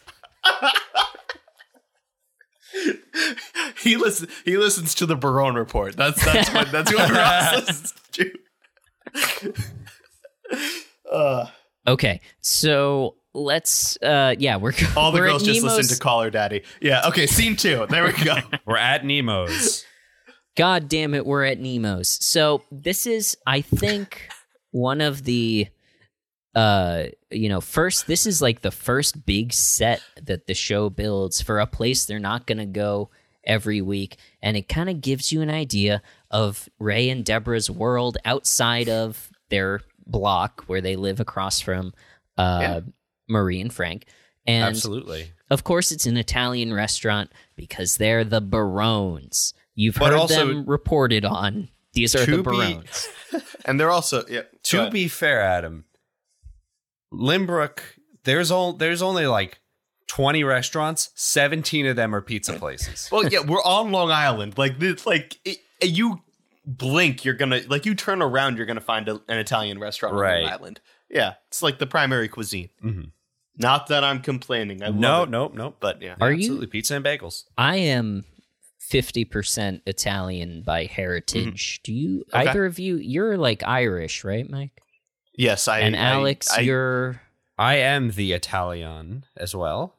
He listens. He listens to the Barone report. That's that's what that's what Ross listens to. uh, Okay, so let's uh yeah, we're all the we're girls just Nemo's- listen to Call Her Daddy. Yeah. Okay. Scene two. There we go. We're at Nemo's. God damn it, we're at Nemo's. So this is, I think, one of the, uh, you know, first. This is like the first big set that the show builds for a place they're not going to go every week, and it kind of gives you an idea of Ray and Deborah's world outside of their block where they live across from uh, Yeah. Marie and Frank. And Absolutely. of course, it's an Italian restaurant because they're the Barones. You've But heard also- them reported on. These are To the be- Barones. And they're also yeah. To be fair, Adam, Lynbrook, there's all there's only like 20 restaurants, 17 of them are pizza places. Well, yeah, we're on Long Island. Like, this, like it, you blink, you're gonna like you turn around, you're gonna find a, an Italian restaurant on Long Island. Yeah, it's like the primary cuisine. Mhm. Not that I'm complaining. I love No, it, nope, nope. but yeah. Are you- Pizza and bagels. I am 50% Italian by heritage. Do you, Mm-hmm. Okay. either of you, you're like Irish, right, Mike? Yes, I and I- Alex, I, you're. I am the Italian as well.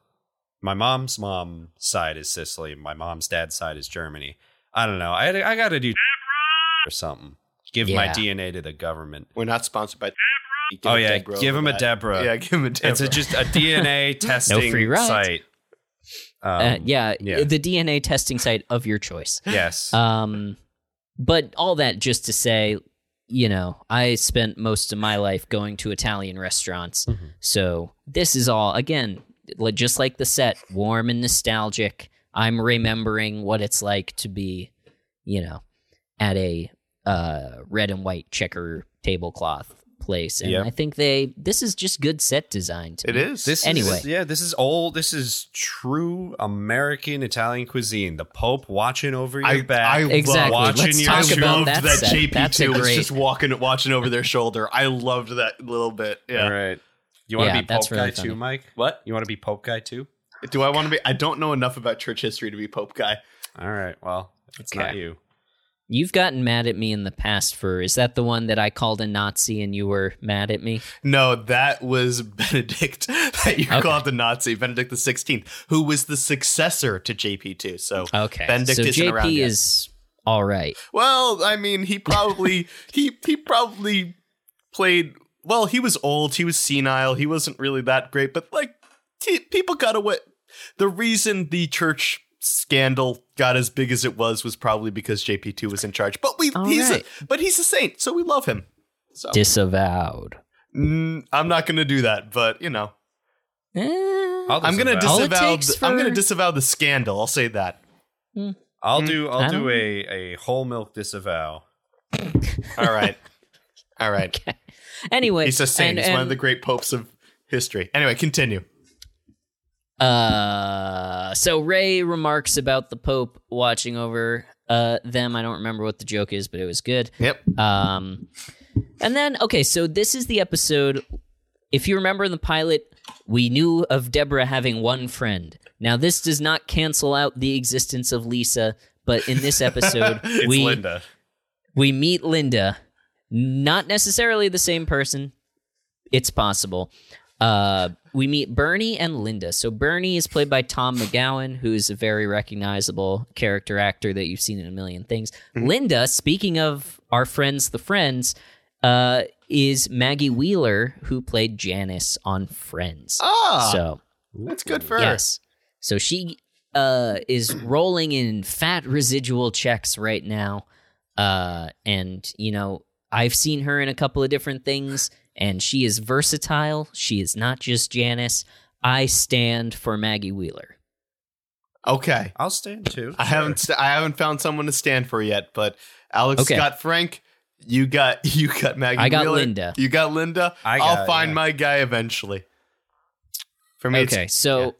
My mom's mom side is Sicily. My mom's dad's side is Germany. I don't know. I I got to do or something. Give my DNA to the government. We're not sponsored by. Give oh yeah, give over him a that. Deborah. Yeah, give him a Deborah. It's a, just a DNA testing free rides. site. Um, uh, yeah, yeah. the DNA testing site of your choice. Yes. Um, but all that just to say, you know, I spent most of my life going to Italian restaurants. Mm-hmm. So this is all, again, just like the set, warm and nostalgic. I'm remembering what it's like to be, you know, at a uh, red and white checker tablecloth place. And Yeah. I think they, this is just good set design. To it me. is. This Anyway. is, yeah, this is all This is true American Italian cuisine. The Pope watching over your I, back. I Exactly. Love, Watching Let's your talk shoe. about loved that, that set. JP2 That's a was great. just walking, watching over their shoulder. I loved that little bit. Yeah. All right. You want to Yeah, be Pope really guy funny. too, Mike? What? You want to be Pope guy too? Do I want to be? I don't know enough about church history to be Pope guy. All right. Well, it's not you. You've gotten mad at me in the past for is that the one that I called a Nazi and you were mad at me? No, that was Benedict that you Okay. called the Nazi, Benedict the Sixteenth, who was the successor to JP2. So Okay. Benedict so isn't around JP yet. is all right. Well, I mean, he probably he he probably played well. He was old. He was senile. He wasn't really that great. But like, t- people got away. The reason the church scandal got as big as it was was probably because JP two was in charge. But we All he's right. a, but he's a saint, so we love him. So Disavowed. mm, I'm not going to do that. But you know, Eh, I'll I'm going to disavow. All it The, I'm going to disavow the scandal. I'll say that. I'll Mm, do. I I'll do a a whole milk disavow. All right, all right. anyway, He's a saint. and- he's one of the great popes of history. Anyway, continue. Uh, so Ray remarks about the Pope watching over uh them. I don't remember what the joke is, but it was good. Yep. Um, and then okay, so this is the episode. If you remember in the pilot, we knew of Deborah having one friend. Now this does not cancel out the existence of Lisa, but in this episode, It's we Linda. we meet Linda, not necessarily the same person. It's possible. Uh, we meet Bernie and Linda. So Bernie is played by Tom McGowan, who's a very recognizable character actor that you've seen in a million things. Linda, speaking of our friends, the Friends, uh, is Maggie Wheeler, who played Janice on Friends. Ah, so that's good for her. Yes. So she uh, is rolling in fat residual checks right now. Uh, and, you know, I've seen her in a couple of different things, and she is versatile. She is not just Janice. I stand for Maggie Wheeler. Okay. I'll stand too. I haven't st- I haven't found someone to stand for yet, but Alex Okay. got Frank. You got you got Maggie. I got Wheeler, Linda. You got Linda. I will find yeah. my guy eventually. For me, Okay, it's, so,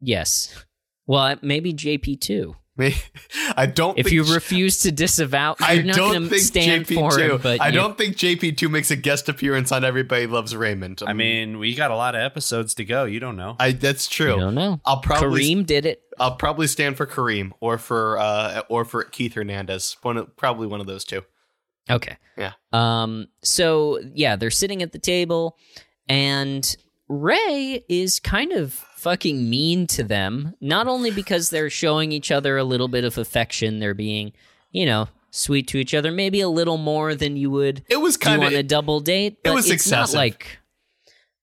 yes. Well, maybe JP too. Me, I don't. If think you J- refuse to disavow, I you're not don't going think stand JP for two. him. But I you- don't think JP two makes a guest appearance on Everybody Loves Raymond. I mean, we got a lot of episodes to go. You don't know. I that's true. I don't know. I'll probably Kareem did it. I'll probably stand for Kareem or for uh or for Keith Hernandez. One of, probably one of those two. Okay. Yeah. Um. So yeah, they're sitting at the table, and Ray is kind of fucking mean to them. Not only because they're showing each other a little bit of affection, they're being, you know, sweet to each other, maybe a little more than you would It was do kind on a double date. But was it's excessive. not like.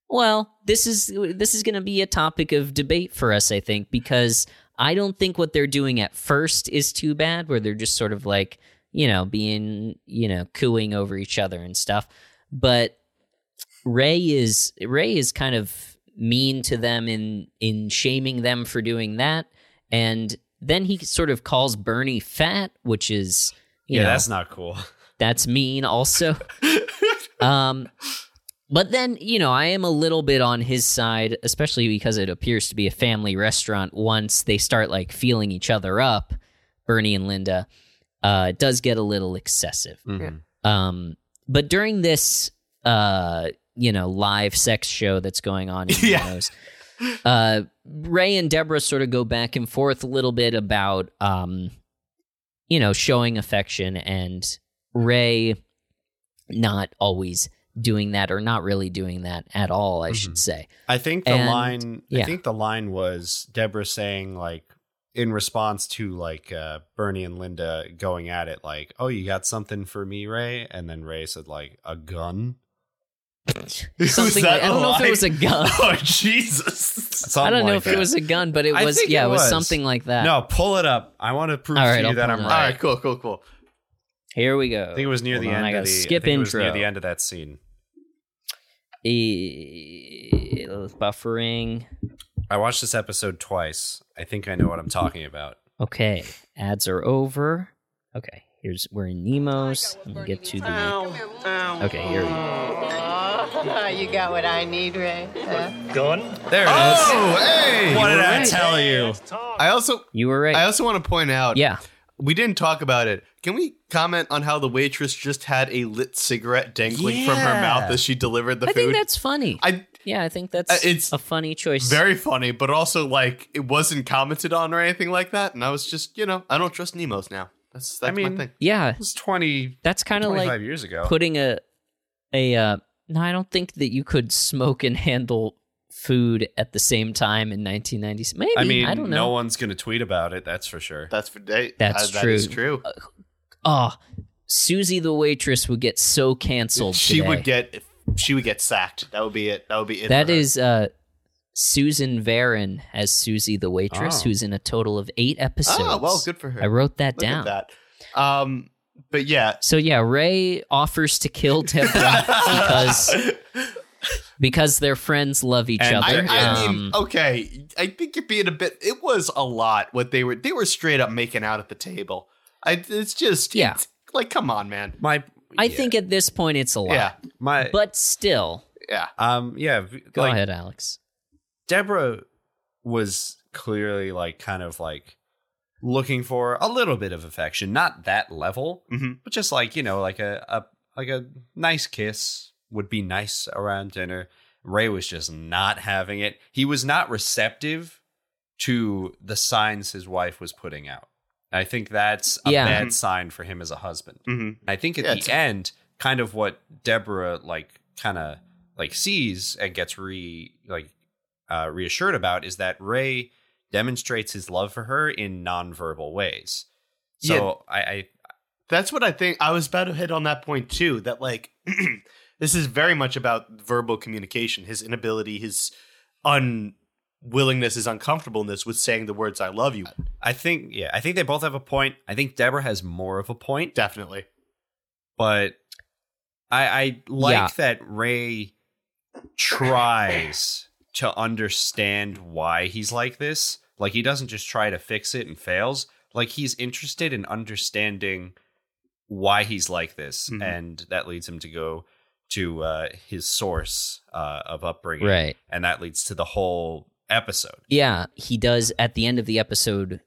Well, this is this is going to be a topic of debate for us, I think, because I don't think what they're doing at first is too bad, where they're just sort of like you know being you know cooing over each other and stuff. But Ray is Ray is kind of mean to them in in shaming them for doing that, and then he sort of calls Bernie fat, which is you yeah, know that's not cool. that's mean also. um but then, you know, I am a little bit on his side, especially because it appears to be a family restaurant once they start like feeling each other up, Bernie and Linda. Uh it does get a little excessive. Mhm. Um but during this uh you know, live sex show that's going on in Yeah. Nemos, uh Ray and Deborah sort of go back and forth a little bit about um you know, showing affection and Ray not always doing that or not really doing that at all, I should Mhm. say. I think the And- line. yeah. I think the line was Deborah saying like in response to like uh, Bernie and Linda going at it, like, "Oh, you got something for me, Ray?" And then Ray said like, "A gun." Was Something like, I don't know if it was a gun. Oh Jesus! Something I don't know like if that. it was a gun, but it I was yeah, it it was was. something like that. No, pull it up. I want to prove All right, to you I'll that I'm right. All right, cool, cool, cool. Here we go. I think it was near Hold the on, end I of gotta the. skip I think it was intro. near the end of that scene. Eh, buffering. I watched this episode twice. I think I know what I'm talking about. Okay, ads are over. Okay, here's we're in Nemo's. Let me get to the. Okay, here we go. you got what I need, Ray. Huh? Gun? There it is. Oh, hey! what did I tell you? It's I also You were right. I also want to point out. yeah. we didn't talk about it. Can we comment on how the waitress just had a lit cigarette dangling from her Yeah. mouth as she delivered the food? I food? think that's funny. I Yeah, I think that's Uh, it's a funny choice. very funny, but also like it wasn't commented on or anything like that. And I was just, you know, I don't trust Nemos now. That's that's I mean, my thing. yeah, It was 20, that's kind of 25 like years ago. putting a a uh no i don't think that you could smoke and handle food at the same time in 1990s maybe I mean, i don't know no one's going to tweet about it. That's for sure. That's for day. That's uh, That is true. true. oh susie the waitress would get so canceled She today. would get she would get sacked. That would be it. That would be it. that for her. is uh susan Varon as susie the waitress Oh. who's in a total of eight episodes Oh well, good for her. i wrote that Look down at that. Um, but yeah, so yeah ray offers to kill deborah because because their friends love each And other I, I um, mean, okay, I think you're being a bit. It was a lot. What they were, they were straight up making out at the table. I, it's just, Yeah. it's- like, come on, man. My, i yeah, think at this point it's a lot Yeah, my, but still yeah. um, yeah. Go like, ahead, Alex. Deborah was clearly like kind of like looking for a little bit of affection, not that level, Mhm. but just like you know, like a, a like a nice kiss would be nice around dinner. Ray was just not having it. He was not receptive to the signs his wife was putting out. I think that's a Yeah. bad sign for him as a husband. hmm I think at Yeah, the end, kind of what Deborah like kind of like sees and gets re like uh, reassured about is that Ray demonstrates his love for her in nonverbal ways. So I, I That's what I think. I was about to hit on that point too. That like, this is very much about verbal communication. His inability, his unwillingness, his uncomfortableness with saying the words "I love you." I think yeah, I think they both have a point. I think Deborah has more of a point, Definitely. but I I like Yeah. that Ray tries to understand why he's like this. Like he doesn't just try to fix it and fails. Like he's interested in understanding why he's like this, Mhm. and that leads him to go to uh, his source uh, of upbringing, Right. And that leads to the whole episode. Yeah, he does at the end of the episode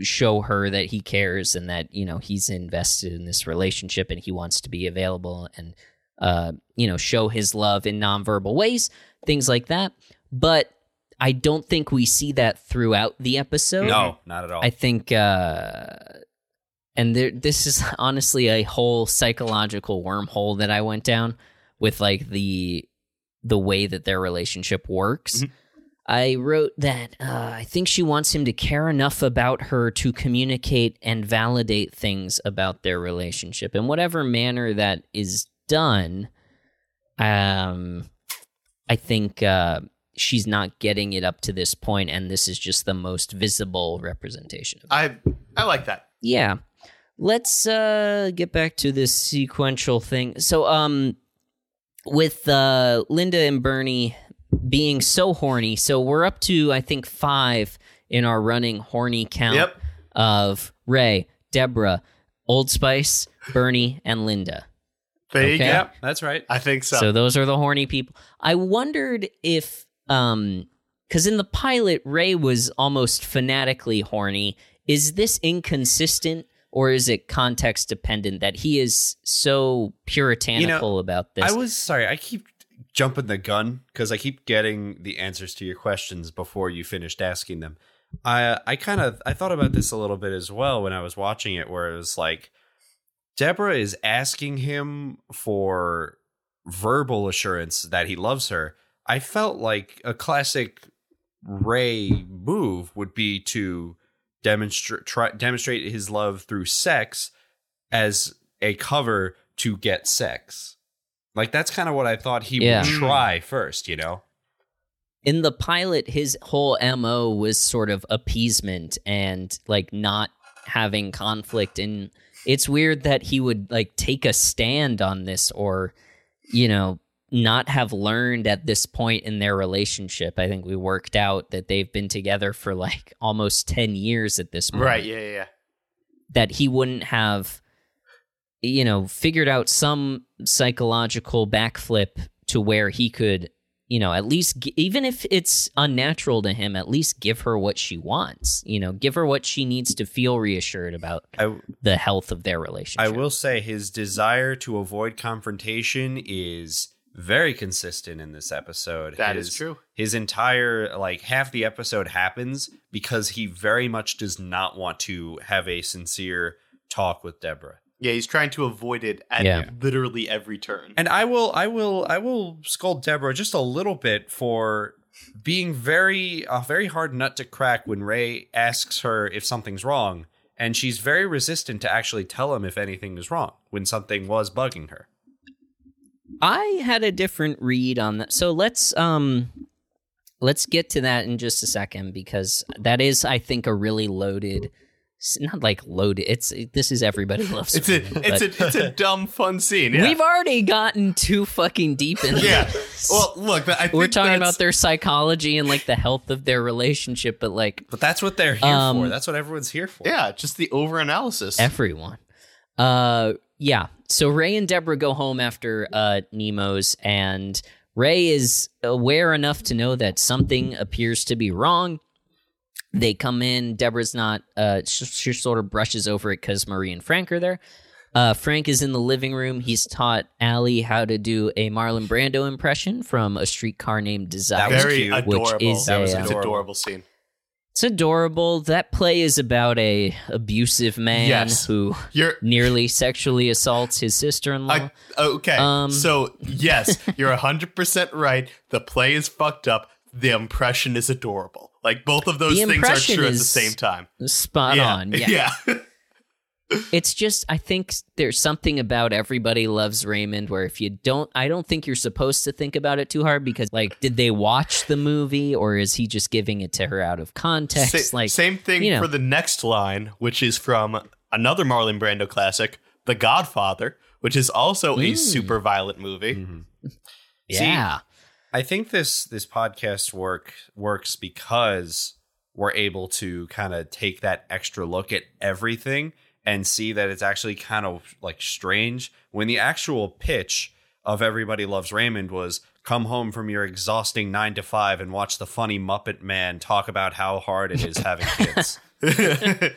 show her that he cares and that, you know, he's invested in this relationship and he wants to be available and uh, you know, show his love in nonverbal ways, things like that. But I don't think we see that throughout the episode. No, not at all. I think, uh, and there, this is honestly a whole psychological wormhole that I went down with like the the way that their relationship works. Mhm. I wrote that uh, I think she wants him to care enough about her to communicate and validate things about their relationship in whatever manner that is done. Um, I think uh, she's not getting it up to this point, and this is just the most visible representation. Of it. I I like that. Yeah, let's uh, get back to this sequential thing. So, um, with uh, Linda and Bernie being so horny, so we're up to I think five in our running horny count Yep. of Ray, Deborah, Old Spice, Bernie, and Linda. There you go. yeah, that's right. I think so. So those are the horny people. I wondered if um cuz in the pilot Ray was almost fanatically horny. Is this inconsistent or is it context dependent that he is so puritanical about this? I was sorry. I keep jumping the gun because I keep getting the answers to your questions before you finished asking them. I I kind of I thought about this a little bit as well when I was watching it, where it was like Deborah is asking him for verbal assurance that he loves her. I felt like a classic Ray move would be to demonstrate try, demonstrate his love through sex as a cover to get sex. Like that's kind of what I thought he Yeah. would try first, you know. in the pilot his whole MO was sort of appeasement and like not having conflict and it's weird that he would like take a stand on this or you know not have learned at this point in their relationship i think we worked out that they've been together for like almost 10 years at this point right. Yeah. Yeah. yeah. that he wouldn't have you know figured out some psychological backflip to where he could you know at least gi- even if it's unnatural to him at least give her what she wants you know give her what she needs to feel reassured about I the health of their relationship I will say his desire to avoid confrontation is very consistent in this episode. That his, is true. His entire like half the episode happens because he very much does not want to have a sincere talk with Deborah. Yeah, he's trying to avoid it at Yeah. literally every turn. And I will I will I will scold Deborah just a little bit for being very a very hard nut to crack when Ray asks her if something's wrong and she's very resistant to actually tell him if anything is wrong when something was bugging her. I had a different read on that. So let's um let's get to that in just a second because that is I think a really loaded not like loaded. It's this is everybody loves it's a Raymond, it's a it's a dumb fun scene. Yeah. We've already gotten too fucking deep in yeah. this. Well, look, I think we're talking that's- about their psychology and like the health of their relationship, but like But that's what they're here Um, for. That's what everyone's here for. yeah, just the over analysis. everyone. Uh, yeah. So Ray and Deborah go home after uh, Nemo's, and Ray is aware enough to know that something appears to be wrong. They come in. Deborah's not. Uh, she, she sort of brushes over it because Marie and Frank are there. Uh, Frank is in the living room. He's taught Allie how to do a Marlon Brando impression from A Streetcar Named Desire. was Very cute. Which is that was a, an uh, adorable. adorable. scene. It's adorable. That play is about a abusive man Yes. who You're nearly sexually assaults his sister-in-law. I, okay. Um, so yes, you're hundred percent right. The play is fucked up. The impression is adorable. Like both of those things are true at the same time. Spot yeah. on. Yeah. yeah. It's just I think there's something about everybody loves Raymond where if you don't I don't think you're supposed to think about it too hard because like did they watch the movie or is he just giving it to her out of context? Sa- like same thing you know. for the next line, which is from another Marlon Brando classic, The Godfather, which is also a Mm. super violent movie. yeah. I think this this podcast work works because we're able to kind of take that extra look at everything and see that it's actually kind of like strange when the actual pitch of Everybody Loves Raymond was come home from your exhausting 9 to 5 and watch the funny Muppet Man talk about how hard it is having kids.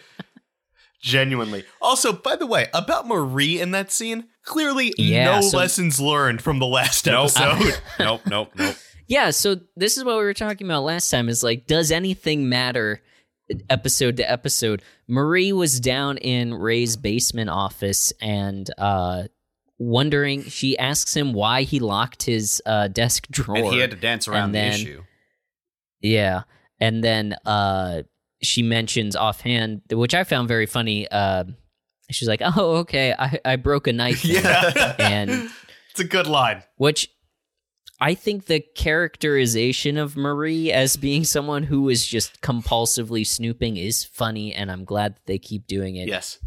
Genuinely. Also, by the way, about Marie in that scene, clearly Yeah, no so- lessons learned from the last Nope. episode. nope, nope, nope. Yeah, so this is what we were talking about last time is like does anything matter episode to episode? Marie was down in Ray's basement office and uh wondering she asks him why he locked his uh desk drawer. And he had to dance around and the issue. Yeah. And then uh she mentions offhand which I found very funny uh she's like, "Oh, okay. I I broke a knife." yeah. And it's a good line. which I think the characterization of Marie as being someone who is just compulsively snooping is funny, and I'm glad that they keep doing it. Yes.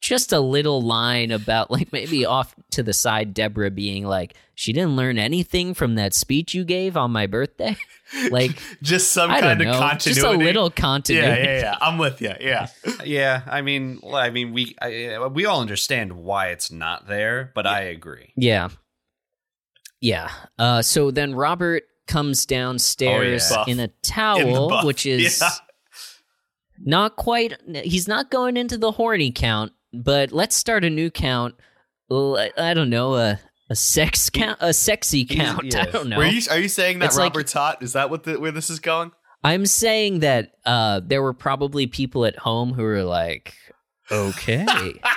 Just a little line about, like, maybe off to the side, Deborah being like, she didn't learn anything from that speech you gave on my birthday. Like, Just some I kind don't of know. continuity. Just a little Yeah, continuity. yeah, yeah. yeah. I'm with you. Yeah. Yeah, I mean, I mean, we I, we all understand why it's not there, but I agree. Yeah. Yeah. Uh, so then Robert comes downstairs Oh, yeah. in a towel, buff. which is Yeah. not quite. He's not going into the horny count, but let's start a new count. I, don't know a a sex count, a sexy count. I don't know. You, are you saying that It's like- Robert's hot? Is that what the, where this is going? I'm saying that uh, there were probably people at home who were like, "Okay,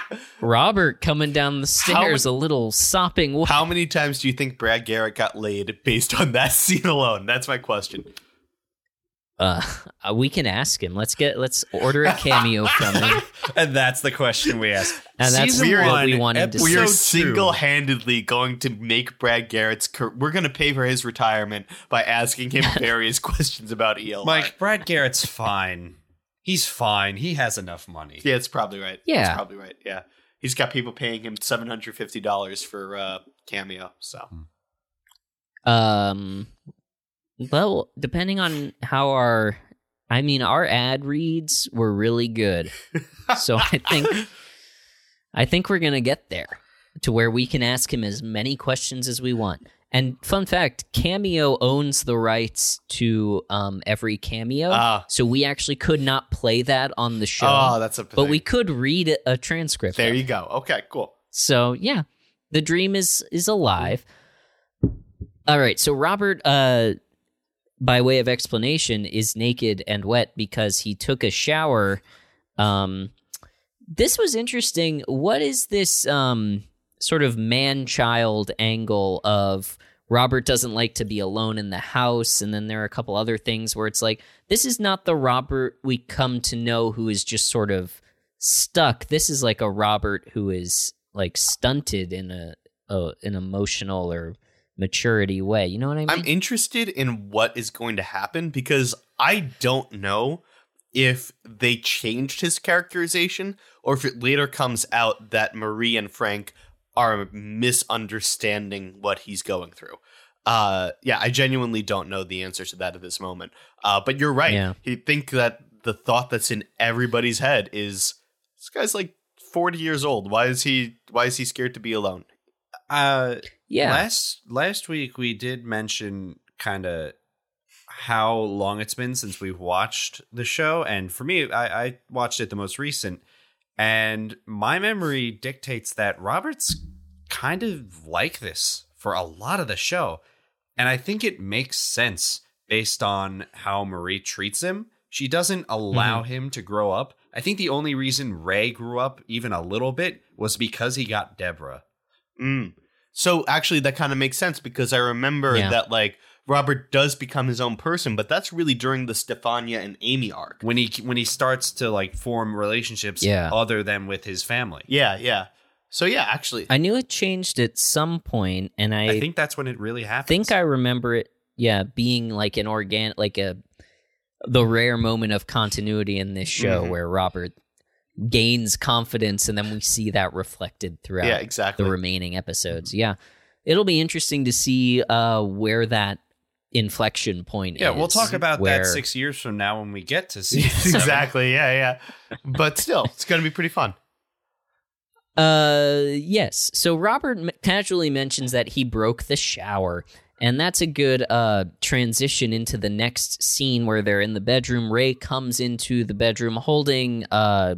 Robert coming down the stairs, a little sopping." wa- How many times do you think Brad Garrett got laid based on that scene alone? That's my question. Uh, we can ask him. Let's get let's order a cameo from him, And that's the question we ask. and that's Season what one, we want him to We are single-handedly going to make Brad Garrett's. Car- we're going to pay for his retirement by asking him various questions about E ELI. Mike, Brad Garrett's fine. He's fine. He has enough money. yeah, it's probably right. Yeah. it's probably right. Yeah, he's got people paying him seven hundred fifty dollars for uh, cameo. So Um, well, depending on how our, I mean, our ad reads were really good, so I think, I think we're gonna get there to where we can ask him as many questions as we want. And fun fact, Cameo owns the rights to um every cameo, Ah. so we actually could not play that on the show, oh, that's a but we could read a transcript. There you go. Okay, cool. So yeah, the dream is is alive. All right, so Robert, uh, by way of explanation, is naked and wet because he took a shower. Um, this was interesting. What is this um, sort of man child angle of Robert doesn't like to be alone in the house? And then there are a couple other things where it's like, this is not the Robert we come to know who is just sort of stuck. This is like a Robert who is like stunted in a, a an emotional or maturity way. You know what I mean? I'm interested in what is going to happen because I don't know if they changed his characterization or if it later comes out that Marie and Frank are misunderstanding what he's going through. Uh, yeah, I genuinely don't know the answer to that at this moment. Uh, but you're right. Yeah. You think that the thought that's in everybody's head is this guy's like 40 years old. Why is he? Why is he scared to be alone? Uh, yeah. Last last week we did mention kind of how long it's been since we've watched the show, and for me, I, I watched it the most recent, and my memory dictates that Robert's kind of like this for a lot of the show, and I think it makes sense based on how Marie treats him. She doesn't allow him to grow up. I think the only reason Ray grew up even a little bit was because he got Deborah. Mm. So actually, that kind of makes sense because I remember Yeah. that like Robert does become his own person, but that's really during the Stefania and Amy arc. when he when he starts to like form relationships Yeah. other than with his family. Yeah, yeah. So yeah, actually, I knew it changed at some point, and I, I think that's when it really happens. think I remember it. Yeah, being like an organic, like a the rare moment of continuity in this show Mhm. where Robert gains confidence, and then we see that reflected throughout yeah, exactly. the remaining episodes. Yeah, it'll be interesting to see uh, where that inflection point Yeah, is. we'll talk about where- that six years from now when we get to see exactly. Yeah, yeah. But still, it's gonna be pretty fun. Uh, yes. So Robert m- casually mentions that he broke the shower, and that's a good uh transition into the next scene where they're in the bedroom. Ray comes into the bedroom holding uh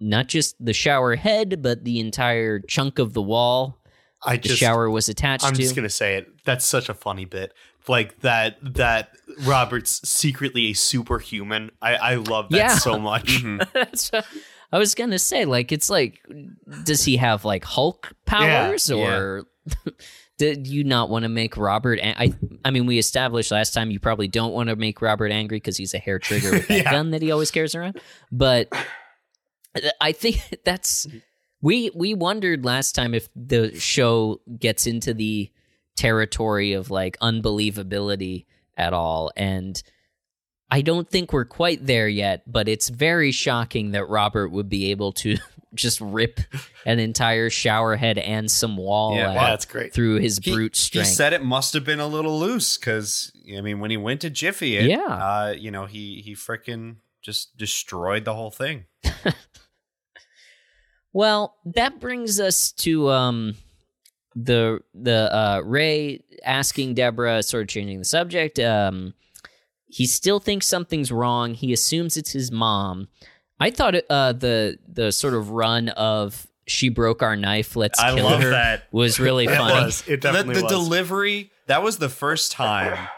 not just the shower head, but the entire chunk of the wall I the just, shower was attached to. I'm to. just gonna say it. That's such a funny bit. Like that. That Robert's secretly a superhuman. I I love that Yeah. so much. Mm-hmm. That's what I was gonna say. Like, it's like, does he have like Hulk powers, Yeah, or did you not want to make Robert? An- I, I mean, we established last time you probably don't want to make Robert angry because he's a hair trigger with that Yeah. gun that he always carries around. But I think that's we we wondered last time if the show gets into the territory of like unbelievability at all and I don't think we're quite there yet, but it's very shocking that Robert would be able to just rip an entire shower head and some wall Yeah, Wow, that's great. through his He, brute strength. he said it must have been a little loose because I mean, when he went to Jiffy, it, Yeah. uh, you know, he he freaking just destroyed the whole thing. Well, that brings us to um the the uh Ray asking Deborah, sort of changing the subject. Um he still thinks something's wrong. He assumes it's his mom. I thought it, uh the the sort of run of she broke our knife, let's I kill love her that. was really It funny. was. It The, definitely the was. delivery that was the first time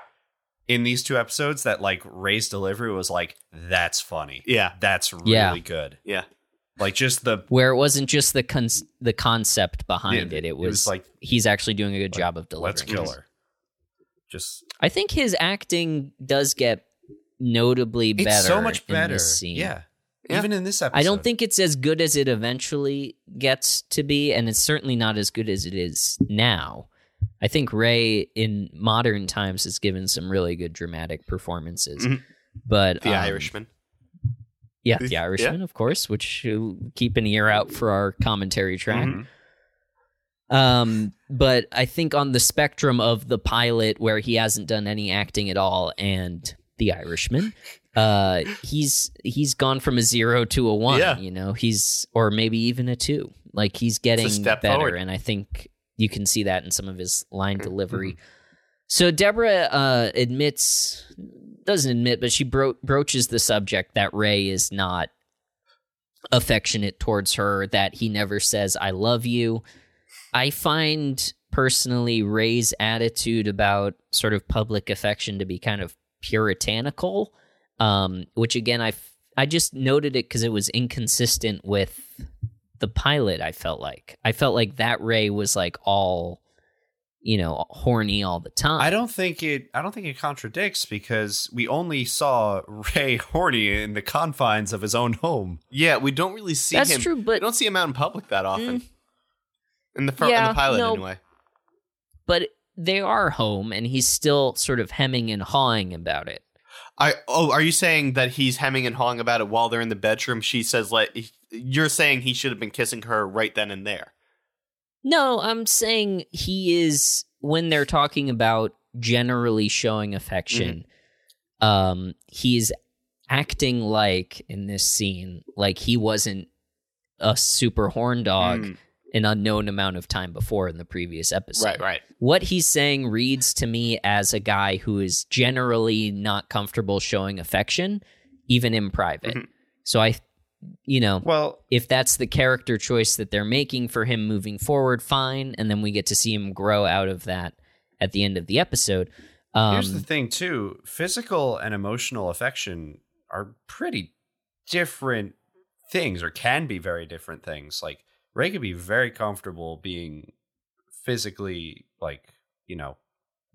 in these two episodes that like Ray's delivery was like that's funny. yeah, That's really Yeah. good. yeah. Like just the Where it wasn't just the con- the concept behind Yeah, it. It it was, was like- he's actually doing a good job of delivering. let's kill her. Just I think his acting does get notably better. it's so much in better. this scene. Yeah. Yeah. Even in this episode. I don't think it's as good as it eventually gets to be, and it's certainly not as good as it is now. I think Ray in modern times has given some really good dramatic performances, Mhm. but The um, Irishman. Yeah, Yeah. the Irishman, of course, which uh, keep an ear out for our commentary track. Mhm. Um, but I think on the spectrum of the pilot where he hasn't done any acting at all and the Irishman, uh, he's he's gone from a zero to a one. Yeah. You know, he's or maybe even a two. Like he's getting better, forward. and I think you can see that in some of his line Mm-hmm. So Deborah uh, admits, doesn't admit, but she bro- broaches the subject that Ray is not affectionate towards her, that he never says "I love you." I find personally Ray's attitude about sort of public affection to be kind of puritanical, um, which again I f- I just noted it because it was inconsistent with the pilot. I felt like I felt like that Ray was like all you know horny all the time. I don't think it. I don't think it contradicts because we only saw Ray horny in the confines of his own home. Yeah, we don't really see That's him. true, we but don't see him out in public that mm. often. In the fir- in the pilot, no. anyway. but they are home, and he's still sort of hemming and hawing about it. I oh, are you saying that he's hemming and hawing about it while they're in the bedroom? She says like you're saying he should have been kissing her right then and there. No, I'm saying he is when they're talking about generally showing affection. Um, he's acting like in this scene like he wasn't a super horn dog Mm. an unknown amount of time before in the previous episode. Right, right. What he's saying reads to me as a guy who is generally not comfortable showing affection, even in private. Mhm. So I, you know, Well, if that's the character choice that they're making for him moving forward, fine. And then we get to see him grow out of that at the end of the episode. Um, here's the thing too: physical and emotional affection are pretty different things, or can be very different things. Like Ray could be very comfortable being physically, like you know,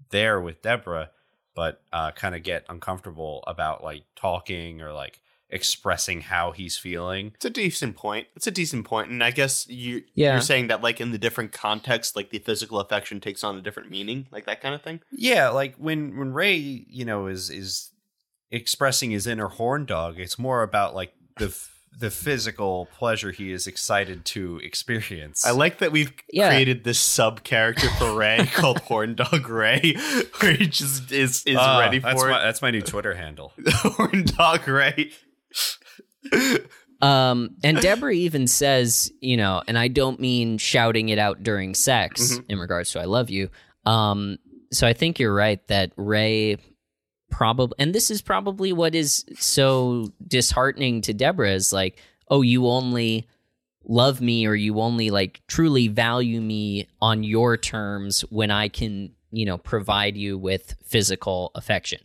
there with Deborah, but uh, kind of get uncomfortable about like talking or like expressing how he's feeling. It's a decent point. It's a decent point, and I guess you Yeah. you're saying that like in the different contexts, like the physical affection takes on a different meaning, like that kind of thing. Yeah, like when when Ray, you know, is is expressing his inner horn dog, it's more about like the the physical pleasure he is excited to experience. I like that we've Yeah. created this sub character for Ray called Horn Dog Ray, where he just is is Ah, ready that's for my, it. that's my new Twitter handle. Horn Dog Ray. Um, and Deborah even says, you know, and I don't mean shouting it out during sex Mm-hmm. in regards to I love you. Um, so I think you're right that Ray probably, and this is probably what is so disheartening to Deborah is like, oh, you only love me or you only like truly value me on your terms when I can, you know, provide you with physical affection.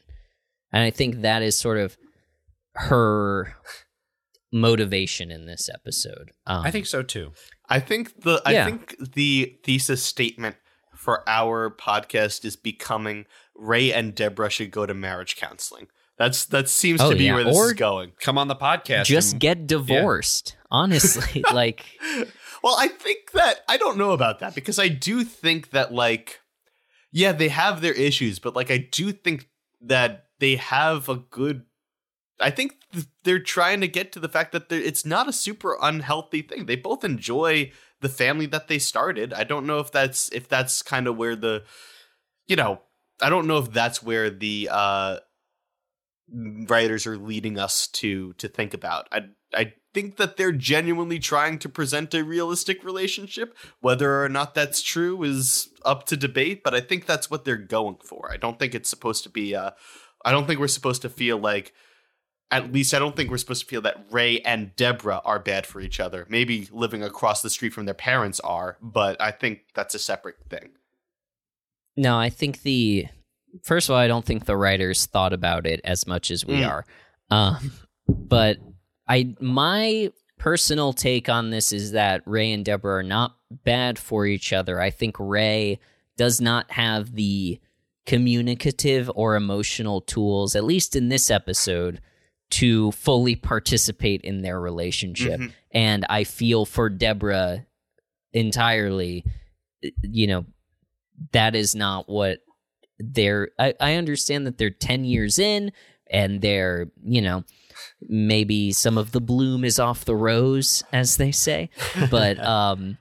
And I think that is sort of her motivation in this episode. Um, I think so too. I think the Yeah. I think the thesis statement for our podcast is becoming Ray and Deborah should go to marriage counseling. That's that seems Oh, to be yeah. where this Or- is going. Come on the podcast. just and- get divorced. Honestly, like Well, I think that I don't know about that because I do think that like yeah, they have their issues, but like I do think that they have a good I think th- they're trying to get to the fact that it's not a super unhealthy thing. They both enjoy the family that they started. I don't know if that's if that's kind of where the you know, I don't know if that's where the uh writers are leading us to to think about. I I think that they're genuinely trying to present a realistic relationship. Whether or not that's true is up to debate, but I think that's what they're going for. I don't think it's supposed to be uh I don't think we're supposed to feel like at least I don't think we're supposed to feel that Ray and Deborah are bad for each other. Maybe living across the street from their parents are, but I think that's a separate thing. no, I think the first of all, I don't think the writers thought about it as much as we Mm. are. Um, but I my personal take on this is that Ray and Deborah are not bad for each other. I think Ray does not have the communicative or emotional tools, at least in this episode, to fully participate in their relationship. Mhm. And I feel for Deborah entirely. You know, that is not what they're. I, I understand that they're 10 years in and they're, you know, maybe some of the bloom is off the rose, as they say. But, um,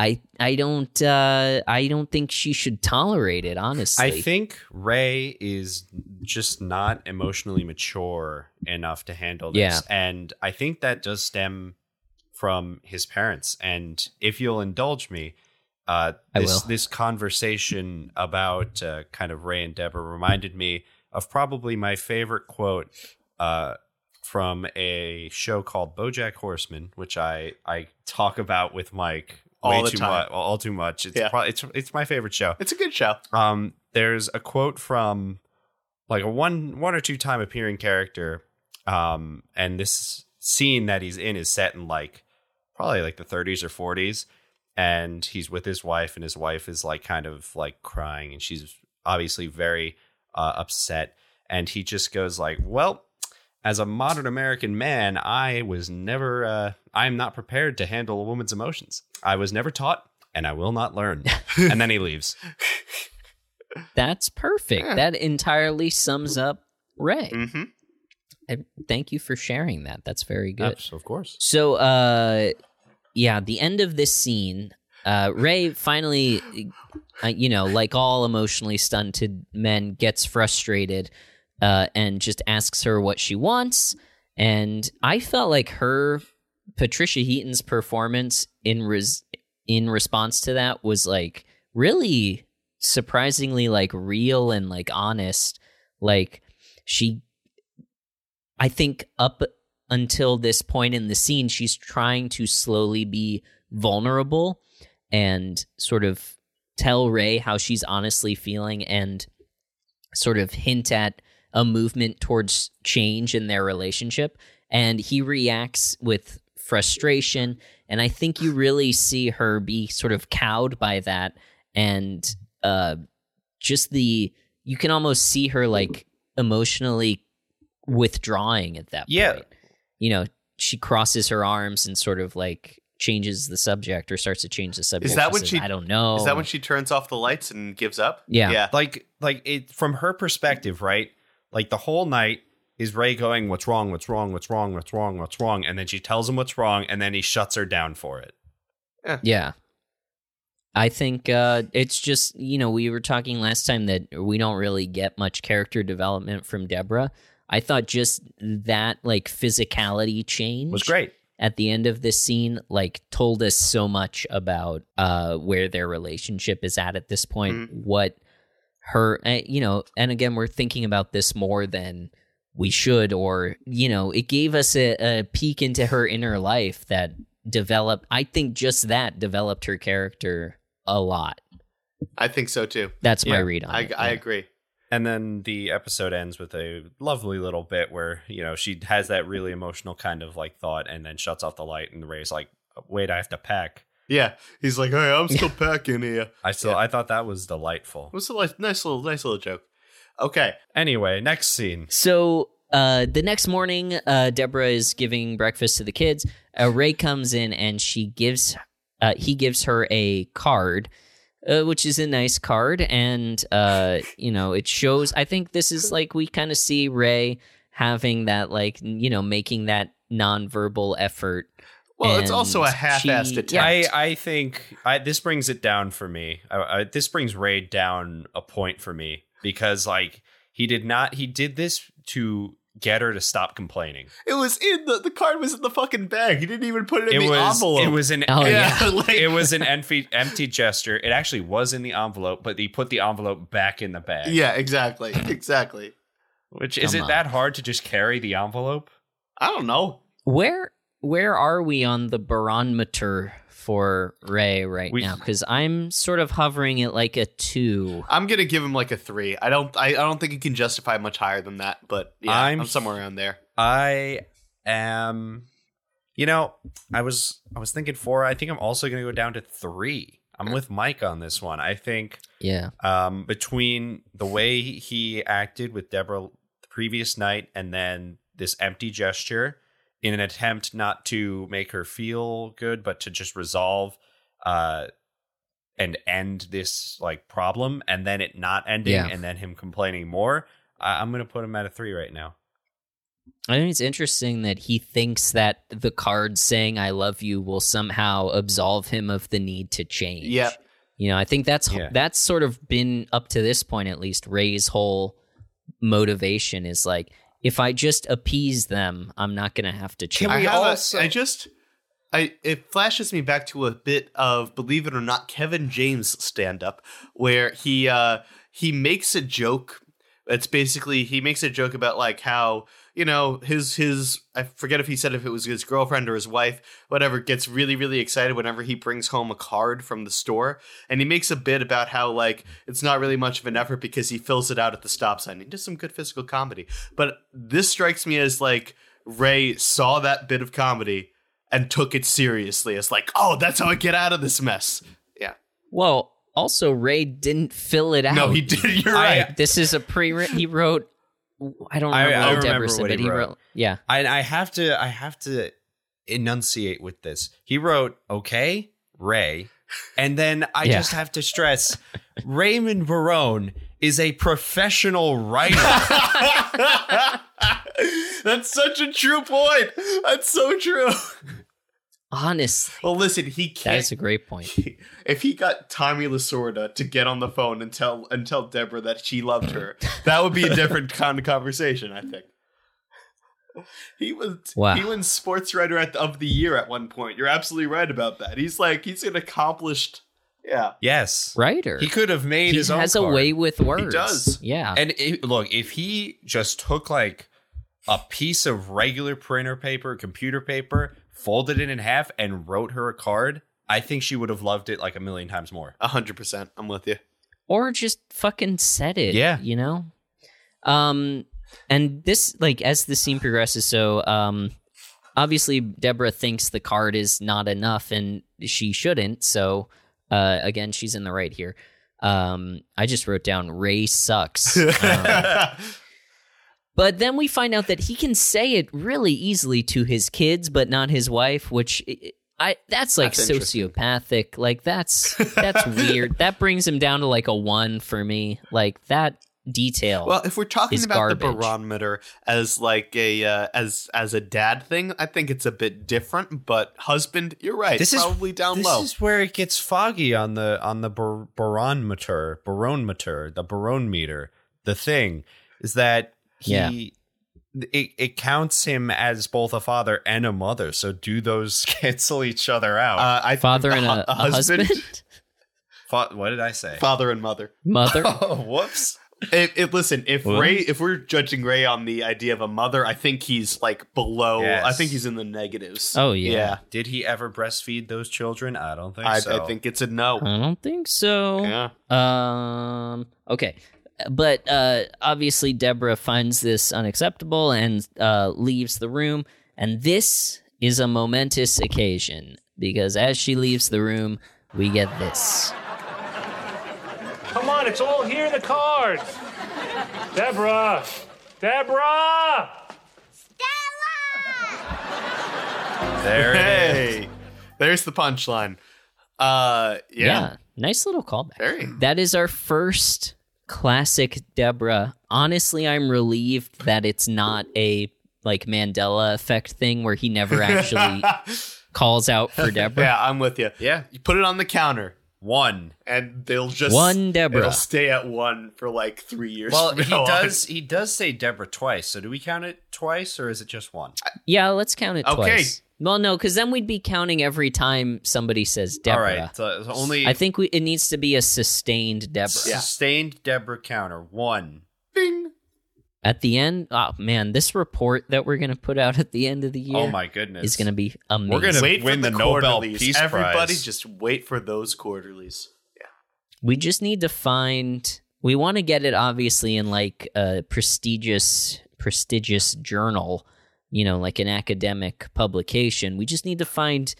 I I don't uh I don't think she should tolerate it honestly. I think Ray is just not emotionally mature enough to handle this. Yeah. And I think that does stem from his parents. And if you'll indulge me, uh, this, this conversation about uh, kind of Ray and Deborah reminded me of probably my favorite quote uh, from a show called BoJack Horseman, which I, I talk about with Mike all way too time. much, all too much. It's Yeah. pro- it's it's my favorite show. It's a good show. Um, there's a quote from like a one one or two time appearing character, um, and this scene that he's in is set in like probably like the 30s or 40s, and he's with his wife, and his wife is like kind of like crying, and she's obviously very uh, upset, and he just goes like, "Well." As a modern American man, I was never, uh, I'm not prepared to handle a woman's emotions. I was never taught, and I will not learn. and then he leaves. That's perfect. Yeah. That entirely sums up Ray. Mm-hmm. I, thank you for sharing that. That's very good. Yes, of course. So, uh, yeah, the end of this scene, uh, Ray finally, uh, you know, like all emotionally stunted men, gets frustrated uh, and just asks her what she wants. And I felt like her, Patricia Heaton's performance in res- in response to that was like really surprisingly like real and like honest. Like she, I think up until this point in the scene, she's trying to slowly be vulnerable and sort of tell Ray how she's honestly feeling and sort of hint at a movement towards change in their relationship. And he reacts with frustration. And I think you really see her be sort of cowed by that. And uh, just the, you can almost see her like emotionally withdrawing at that Yeah. point. You know, she crosses her arms and sort of like changes the subject or starts to change the subject. Is that She when says, she- I don't know. Is that when she turns off the lights and gives up? Yeah. Yeah. like like it from her perspective, right? Like the whole night is Ray going, "What's wrong? What's wrong? What's wrong? What's wrong? What's wrong?" And then she tells him what's wrong, and then he shuts her down for it. Yeah. I think uh, it's just, you know, we were talking last time that we don't really get much character development from Deborah. I thought just that, like, physicality change Was great. at the end of this scene, like, told us so much about uh, where their relationship is at at this point, what her, uh, you know, and again, we're thinking about this more than we should, or, you know, it gave us a, a peek into her inner life that developed, I think just that developed her character a lot. I think so too. That's my read on I, it. I yeah. agree. And then the episode ends with a lovely little bit where, you know, she has that really emotional kind of like thought and then shuts off the light and Ray's like, "Wait, I have to pack." Yeah. He's like, hey, I'm still packing here. I still I thought that was delightful. It was a li- nice little, nice little joke. Okay. Anyway, next scene. So uh, the next morning, uh, Deborah is giving breakfast to the kids. Uh, Ray comes in and she gives, uh, he gives her a card, uh, which is a nice card, and uh, you know it shows. I think this is like we kind of see Ray having that, like you know, making that nonverbal effort. Well, it's also a half-assed she- attempt. I, I think I, this brings it down for me. I, I, this brings Ray down a point for me because like he did not he did this to get her to stop complaining. It was in the the card was in the fucking bag. He didn't even put it in it the was envelope. it was an Oh, yeah, yeah. like, it was an empty empty gesture. It actually was in the envelope, but he put the envelope back in the bag. yeah, exactly, exactly. Which is it on. that hard to just carry the envelope? I don't know. Where where are we on the Baronmeter for Ray right We- now? Because I'm sort of hovering at like a two. I'm gonna give him like a three. I don't. I, I don't think he can justify much higher than that. But yeah, I'm, I'm- somewhere around there. I am you know, I was I was thinking four. I think I'm also gonna go down to three. I'm with Mike on this one. I think Yeah. um, between the way he acted with Deborah the previous night and then this empty gesture in an attempt not to make her feel good, but to just resolve uh, and end this like problem, and then it not ending, Yeah. and then him complaining more. I- I'm gonna put him at a three right now. I think it's interesting that he thinks that the card saying "I love you" will somehow absolve him of the need to change. Yeah. you know, I think that's Yeah. that's sort of been up to this point at least. Ray's whole motivation is like, if I just appease them, I'm not going to have to change. Can we I have also- I just. I it flashes me back to a bit of believe it or not Kevin James stand up where he uh he makes a joke it's basically he makes a joke about like how you know, his his I forget if he said if it was his girlfriend or his wife, whatever, gets really really excited whenever he brings home a card from the store, and he makes a bit about how like it's not really much of an effort because he fills it out at the stop sign. He does some good physical comedy, but this strikes me as like Ray saw that bit of comedy and took it seriously as like, oh, that's how I get out of this mess. Yeah. Well, also Ray didn't fill it out. No, he did. You're I- right. This is a pre. He wrote. I don't I- remember I what remember Deborah said, what he but he wrote. wrote. Yeah. I, I have to I have to enunciate with this. He wrote, "Okay, Ray," and then I Yeah. just have to stress, Raymond Barone is a professional writer. That's such a true point. That's so true. Honestly, Well, listen, he can't. is a great point. if he got Tommy Lasorda to get on the phone and tell and tell Deborah that she loved her, that would be a different kind of conversation. I think. He was Wow. he wins sports writer at of the year at one point. You're absolutely right about that. He's like he's an accomplished. Yeah. yes, Writer. he could have made He his own He has a card. way with words. He does. Yeah. And it, look, if he just took like a piece of regular printer paper, computer paper, folded it in half, and wrote her a card, I think she would have loved it like a million times more. A hundred percent. I'm with you. or just fucking said it. Yeah. You know? Um and this like as the scene progresses, so um obviously Deborah thinks the card is not enough and she shouldn't, so uh again she's in the right here. Um I just wrote down Ray sucks. Um, but then we find out that he can say it really easily to his kids but not his wife, which I- I that's like That's sociopathic. Like that's that's weird. That brings him down to like a 1 for me. Like that detail. Well, if we're talking is about the Baronmeter as like a uh, as as a dad thing, I think it's a bit different. But husband, you're right. This probably is down this low. is where it gets foggy on the on the bar- barometer, barometer, the barometer. The thing is that he Yeah. it, it counts him as both a father and a mother. So do those cancel each other out? uh, I Father and hu- a, a husband, Fa- what did I say? father and mother. mother. oh, whoops. If, if listen, if What? Ray, if we're judging Ray on the idea of a mother, I think he's like below. Yes. I think he's in the negatives. Oh, yeah. Did he ever breastfeed those children? I don't think I, so. I think it's a no. I don't think so. Yeah. Um. Okay. But uh, obviously, Deborah finds this unacceptable and uh, leaves the room. And this is a momentous occasion because as she leaves the room, we get this. Come on, it's all here in the cards. Deborah! Deborah! Stella! There it is. Hey, there's the punchline. Uh, yeah. Nice little callback. Very. That is our first classic Deborah. Honestly, I'm relieved that it's not a like Mandela effect thing where he never actually calls out for Deborah. Yeah, I'm with you. Yeah. You put it on the counter, One. and they'll just One Deborah. It'll stay at one for like three years. Well, from he now on. does. He does say Deborah twice. So do we count it twice, or is it just one? Yeah, let's count it Okay. twice. Well, no, because then we'd be counting every time somebody says Deborah. All right. So, so only I think we, it needs to be a sustained Deborah. sustained Deborah counter one. Bing. At the end, oh man, this report that we're gonna put out at the end of the oh year Oh my goodness. is gonna be amazing. We're gonna- Wait win for the the, Nobel quarterlies. Peace Everybody, Prize. just wait for those quarterlies. We just need to find. We want to get it obviously in like a prestigious, prestigious journal. You know, like an academic publication. We just need to find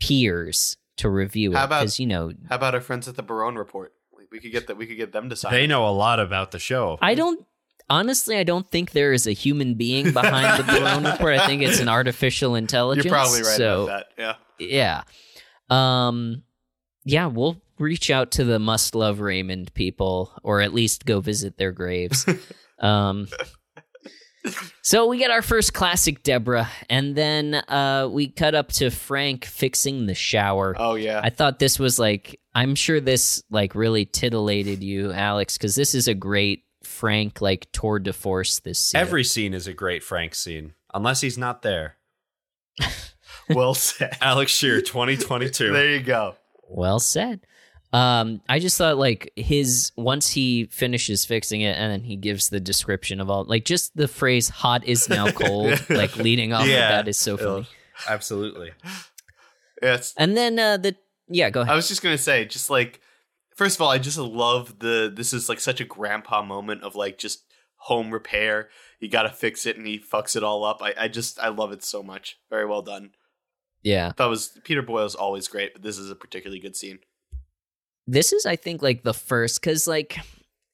peers to review it How about- because you know How about our friends at the Barone Report? We, we could get that. We could get them to sign. They know a lot about the show. I don't honestly. I don't think there is a human being behind the Barone report. I think it's an artificial intelligence. You're probably right so, about that. Yeah. Yeah. Um yeah, we'll reach out to the must love Raymond people or at least go visit their graves. um So we get our first classic Deborah and then uh we cut up to Frank fixing the shower. Oh yeah. I thought this was like I'm sure this like really titillated you Alex cuz this is a great Frank like tour de force this scene. Every scene is a great Frank scene, unless he's not there. well said. Alex Shear, 2022. there you go. Well said. Um, I just thought like his once he finishes fixing it and then he gives the description of all like just the phrase "hot is now cold" like leading off Yeah. of that is so funny. Absolutely. Yes. And then uh the yeah, go ahead. I was just gonna say, just like first of all, I just love the this is like such a grandpa moment of like just home repair. You gotta fix it and he fucks it all up. I, I just I love it so much. Very well done. yeah. That was Peter Boyle's always great, but this is a particularly good scene. This is I think like the first cuz like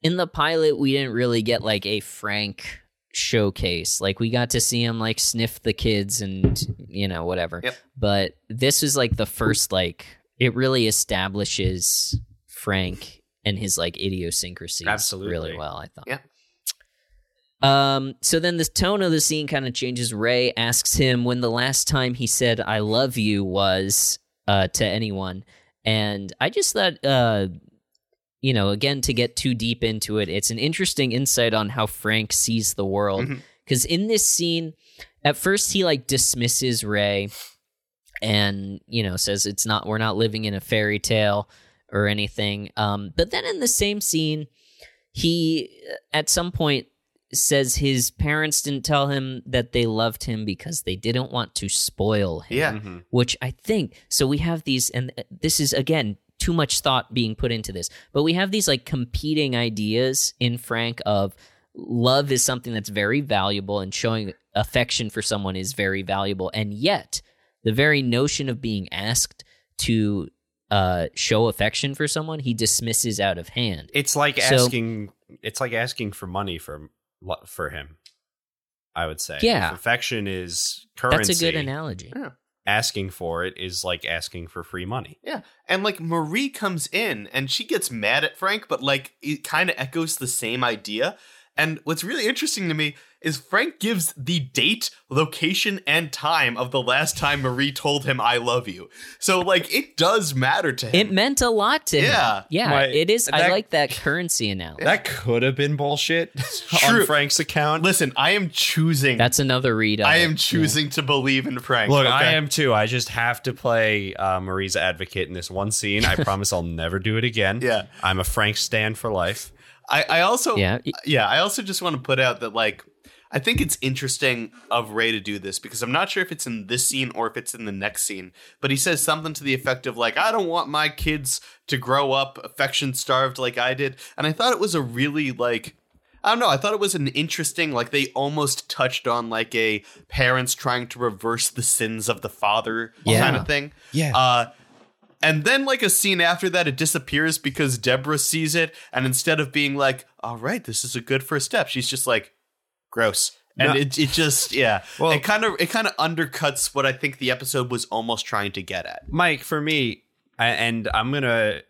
in the pilot we didn't really get like a frank showcase. Like we got to see him like sniff the kids and you know whatever. Yep. But this is like the first like it really establishes Frank and his like idiosyncrasies Absolutely. really well, I thought. Yeah. Um so then the tone of the scene kind of changes. Ray asks him when the last time he said I love you was uh to anyone. And I just thought uh you know, again to get too deep into it, it's an interesting insight on how Frank sees the world Mhm. cuz in this scene at first he like dismisses Ray and you know says it's not we're not living in a fairy tale or anything um but then in the same scene he at some point says his parents didn't tell him that they loved him because they didn't want to spoil him Yeah. Mhm. which I think so we have these and this is again too much thought being put into this but we have these like competing ideas in Frank of love is something that's very valuable and showing affection for someone is very valuable and yet the very notion of being asked to uh show affection for someone he dismisses out of hand It's like So- asking. It's like asking for money for for him. I would say. Yeah. If affection is currency. that's a good analogy Asking for it is like asking for free money. Yeah. And like Marie comes in and she gets mad at Frank, but like it kind of echoes the same idea. And what's really interesting to me is Frank gives the date, location, and time of the last time Marie told him I love you. So like it does matter to him. it meant a lot to Yeah. him yeah My- it is i like that currency analogy That could have been bullshit True. on Frank's account. Listen, I am choosing that's another read of I it. am choosing to believe in Frank. Look, okay? I am too. I just have to play uh, Marie's advocate in this one scene. I promise I'll never do it again. Yeah. I'm a Frank stand for life. I, I also Yeah. yeah I also just want to put out that like I think it's interesting of Ray to do this because I'm not sure if it's in this scene or if it's in the next scene, but he says something to the effect of like I don't want my kids to grow up affection starved like I did, and I thought it was a really like I don't know. I thought it was an interesting, like they almost touched on like a parents trying to reverse the sins of the father Yeah. kind of thing. Yeah. Uh, and then, like a scene after that, it disappears because Deborah sees it, and instead of being like, "All right, this is a good first step," she's just like, "Gross," and No. it, it just yeah, Well- it kind of it kind of undercuts what I think the episode was almost trying to get at. Mike, for me, and I'm gonna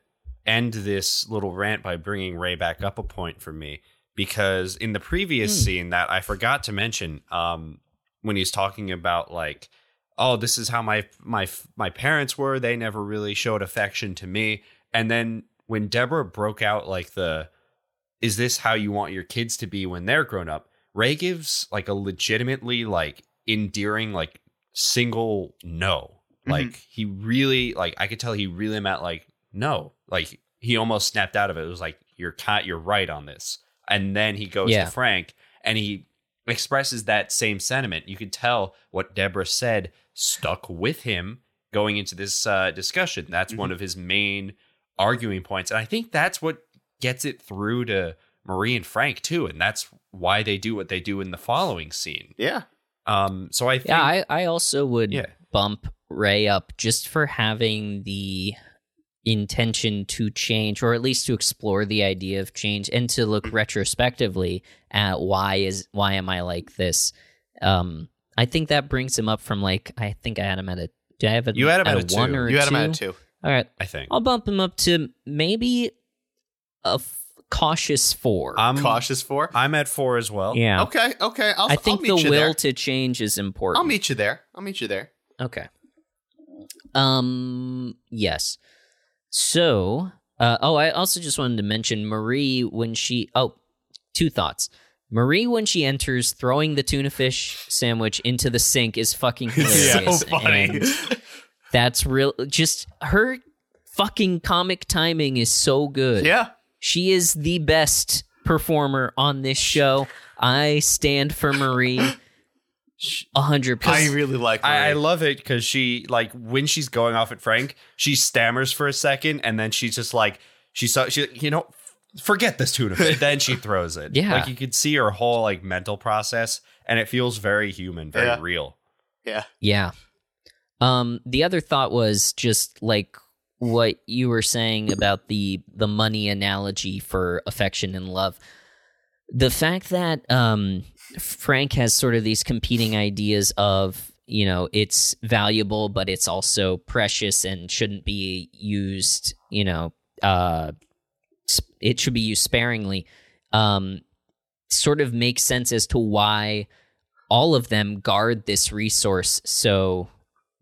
end this little rant by bringing Ray back up a point for me because in the previous scene that I forgot to mention, um, when he's talking about like, oh, this is how my my my parents were, they never really showed affection to me, and then when Deborah broke out like the, is this how you want your kids to be when they're grown up? Ray gives like a legitimately like endearing like single no. Like he really like I could tell he really meant like no. Like he almost snapped out of it. It was like you're cat you're right on this. And then he goes Yeah. to Frank and he expresses that same sentiment. You could tell what Deborah said stuck with him going into this uh, discussion. That's one of his main arguing points. And I think that's what gets it through to Marie and Frank too. And that's why they do what they do in the following scene. Yeah, Um, so I think Yeah, I, I also would Yeah. bump Ray up just for having the intention to change or at least to explore the idea of change and to look retrospectively at why is why am I like this. Um I think that brings him up from like I think I had him at a did I have a You had him at a, a one two. or a you had two? him at two. All right. I think. I'll bump him up to maybe a f- cautious 4. I'm Cautious for. I'm at four as well. yeah. Okay, okay. I'll, I think I'll meet the you will there. to change is important. I'll meet you there. I'll meet you there. Okay. Um. Yes. So. Uh, oh, I also just wanted to mention Marie when she. Oh, two thoughts. Marie when she enters, throwing the tuna fish sandwich into the sink is fucking hilarious. so funny. And that's real. Just her fucking comic timing is so good. Yeah. She is the best performer on this show. I stand for Marie a hundred I really like I, I love it because she like when she's going off at Frank, she stammers for a second and then she's just like she saw she you know forget this tuna fish. then she throws it. Yeah. like you could see her whole like mental process, and it feels very human, very Yeah. real. yeah. Yeah. Um, the other thought was just like what you were saying about the the money analogy for affection and love. The fact that um, Frank has sort of these competing ideas of you know it's valuable, but it's also precious and shouldn't be used. You know, uh, it should be used sparingly. Um, sort of makes sense as to why all of them guard this resource so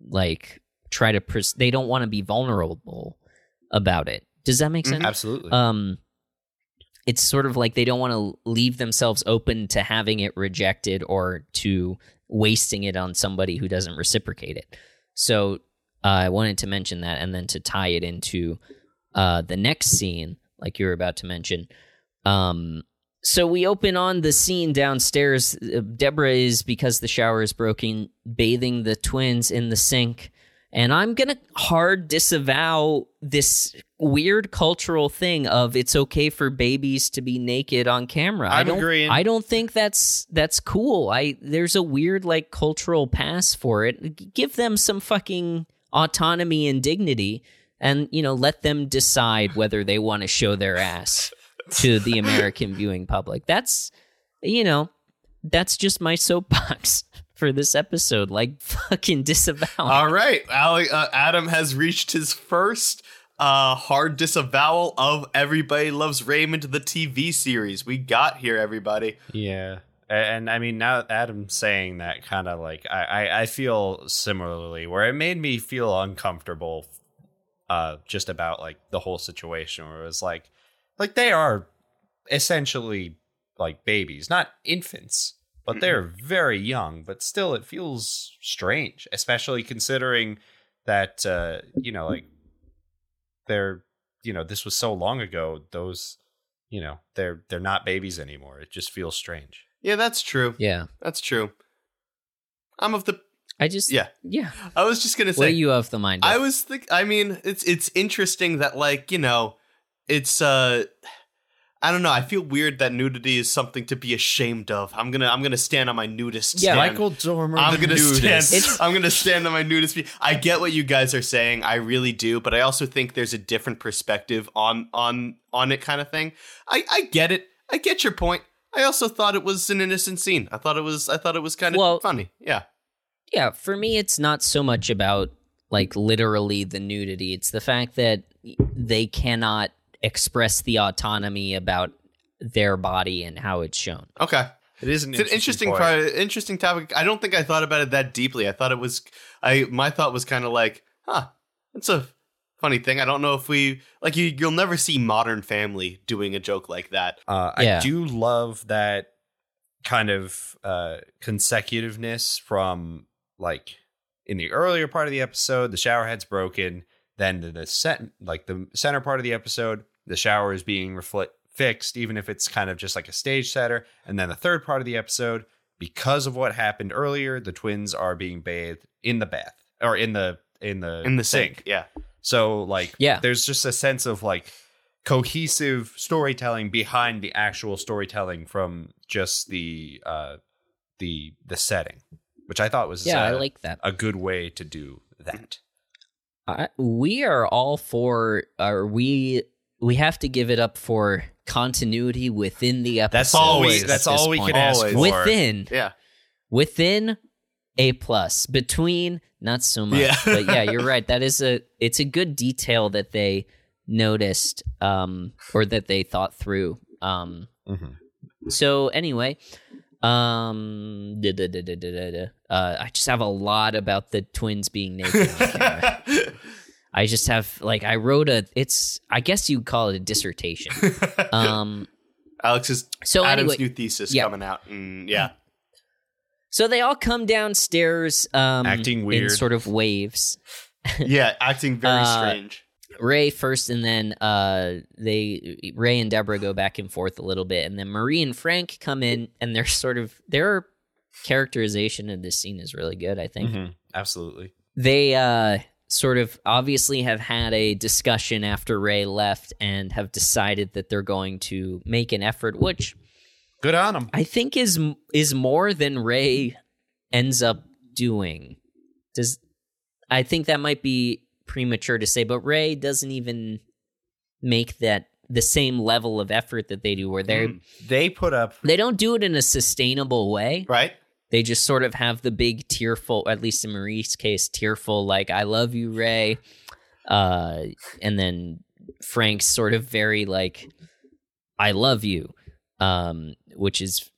like try to pres- they don't want to be vulnerable about it does that make Mhm. sense Absolutely. um it's sort of like they don't want to leave themselves open to having it rejected or to wasting it on somebody who doesn't reciprocate it so uh, i wanted to mention that and then to tie it into uh, the next scene like you were about to mention um, so we open on the scene downstairs. Uh, Deborah is because the shower is broken, bathing the twins in the sink. And I'm going to hard disavow this weird cultural thing of it's okay for babies to be naked on camera. I I'm don't agreeing. I don't think that's that's cool. I there's a weird like cultural pass for it. Give them some fucking autonomy and dignity and you know let them decide whether they want to show their ass to the American viewing public. That's you know, that's just my soapbox for this episode. Like fucking disavow. All right. Ali, uh, Adam has reached his first uh, hard disavowal of Everybody Loves Raymond, the TV series. We got here, everybody. Yeah. A- And I mean, now Adam saying that kind of like I, I, I feel similarly, where it made me feel uncomfortable, uh, just about like the whole situation, where it was like, like they are essentially like babies, not infants, but they're very young. But still, it feels strange, especially considering that uh, you know, like they're you know, this was so long ago. Those you know, they're they're not babies anymore. It just feels strange. Yeah, that's true. yeah. That's true. I'm of the. I just Yeah. Yeah. I was just gonna What say. are you of the mind? Of? I was think. I mean, it's it's interesting that like you know, it's uh, I don't know. I feel weird that nudity is something to be ashamed of. I'm gonna I'm gonna stand on my nudist. Yeah, stand. Michael Dormer. I'm gonna stand. It's- I'm gonna stand on my nudist. I get what you guys are saying. I really do, but I also think there's a different perspective on on on it, kind of thing. I I get it. I get your point. I also thought it was an innocent scene. I thought it was. I thought it was kind of Well- funny. Yeah. Yeah, for me, it's not so much about like literally the nudity. It's the fact that they cannot express the autonomy about their body and how it's shown. Okay. It is an It's an interesting, point. interesting topic. I don't think I thought about it that deeply. I thought it was. I my thought was kind of like, huh, that's a funny thing. I don't know if we like you. You'll never see Modern Family doing a joke like that. Uh, Yeah. I do love that kind of uh, consecutiveness from like in the earlier part of the episode, the shower head's broken. Then the, the set, like the center part of the episode, the shower is being refle- fixed, even if it's kind of just like a stage setter. And then the third part of the episode, because of what happened earlier, the twins are being bathed in the bath or in the in the In the sink, yeah. so like Yeah. there's just a sense of like cohesive storytelling behind the actual storytelling from just the uh the the setting, which I thought was Yeah, I uh, like that. a good way to do that. I, we are all for, are we we have to give it up for continuity within the episode. That's all we that's all we point. can ask for. within Yeah. within a plus between not so much Yeah. but yeah you're right that is a it's a good detail that they noticed um or that they thought through um Mhm. so anyway um da, da, da, da, da, da, da. uh i just have a lot about the twins being naked on camera. i just have like i wrote a it's i guess you'd call it a dissertation um Alex's so Adam's anyway new thesis yeah. coming out. And yeah. so they all come downstairs um Acting in weird. sort of waves Yeah, acting very Uh, strange. Ray first, and then uh, they Ray and Deborah go back and forth a little bit, and then Marie and Frank come in, and they're sort of their characterization of this scene is really good. I think Mhm. Absolutely. they uh, sort of obviously have had a discussion after Ray left, and have decided that they're going to make an effort, which Good on them. I think is is more than Ray ends up doing. Does I think that might be premature to say, but Ray doesn't even make that the same level of effort that they do where they Mm. They put up. they don't do it in a sustainable way. Right? They just sort of have the big tearful, at least in Marie's case, tearful like "I love you, Ray," uh, and then Frank's sort of very like "I love you," um, which is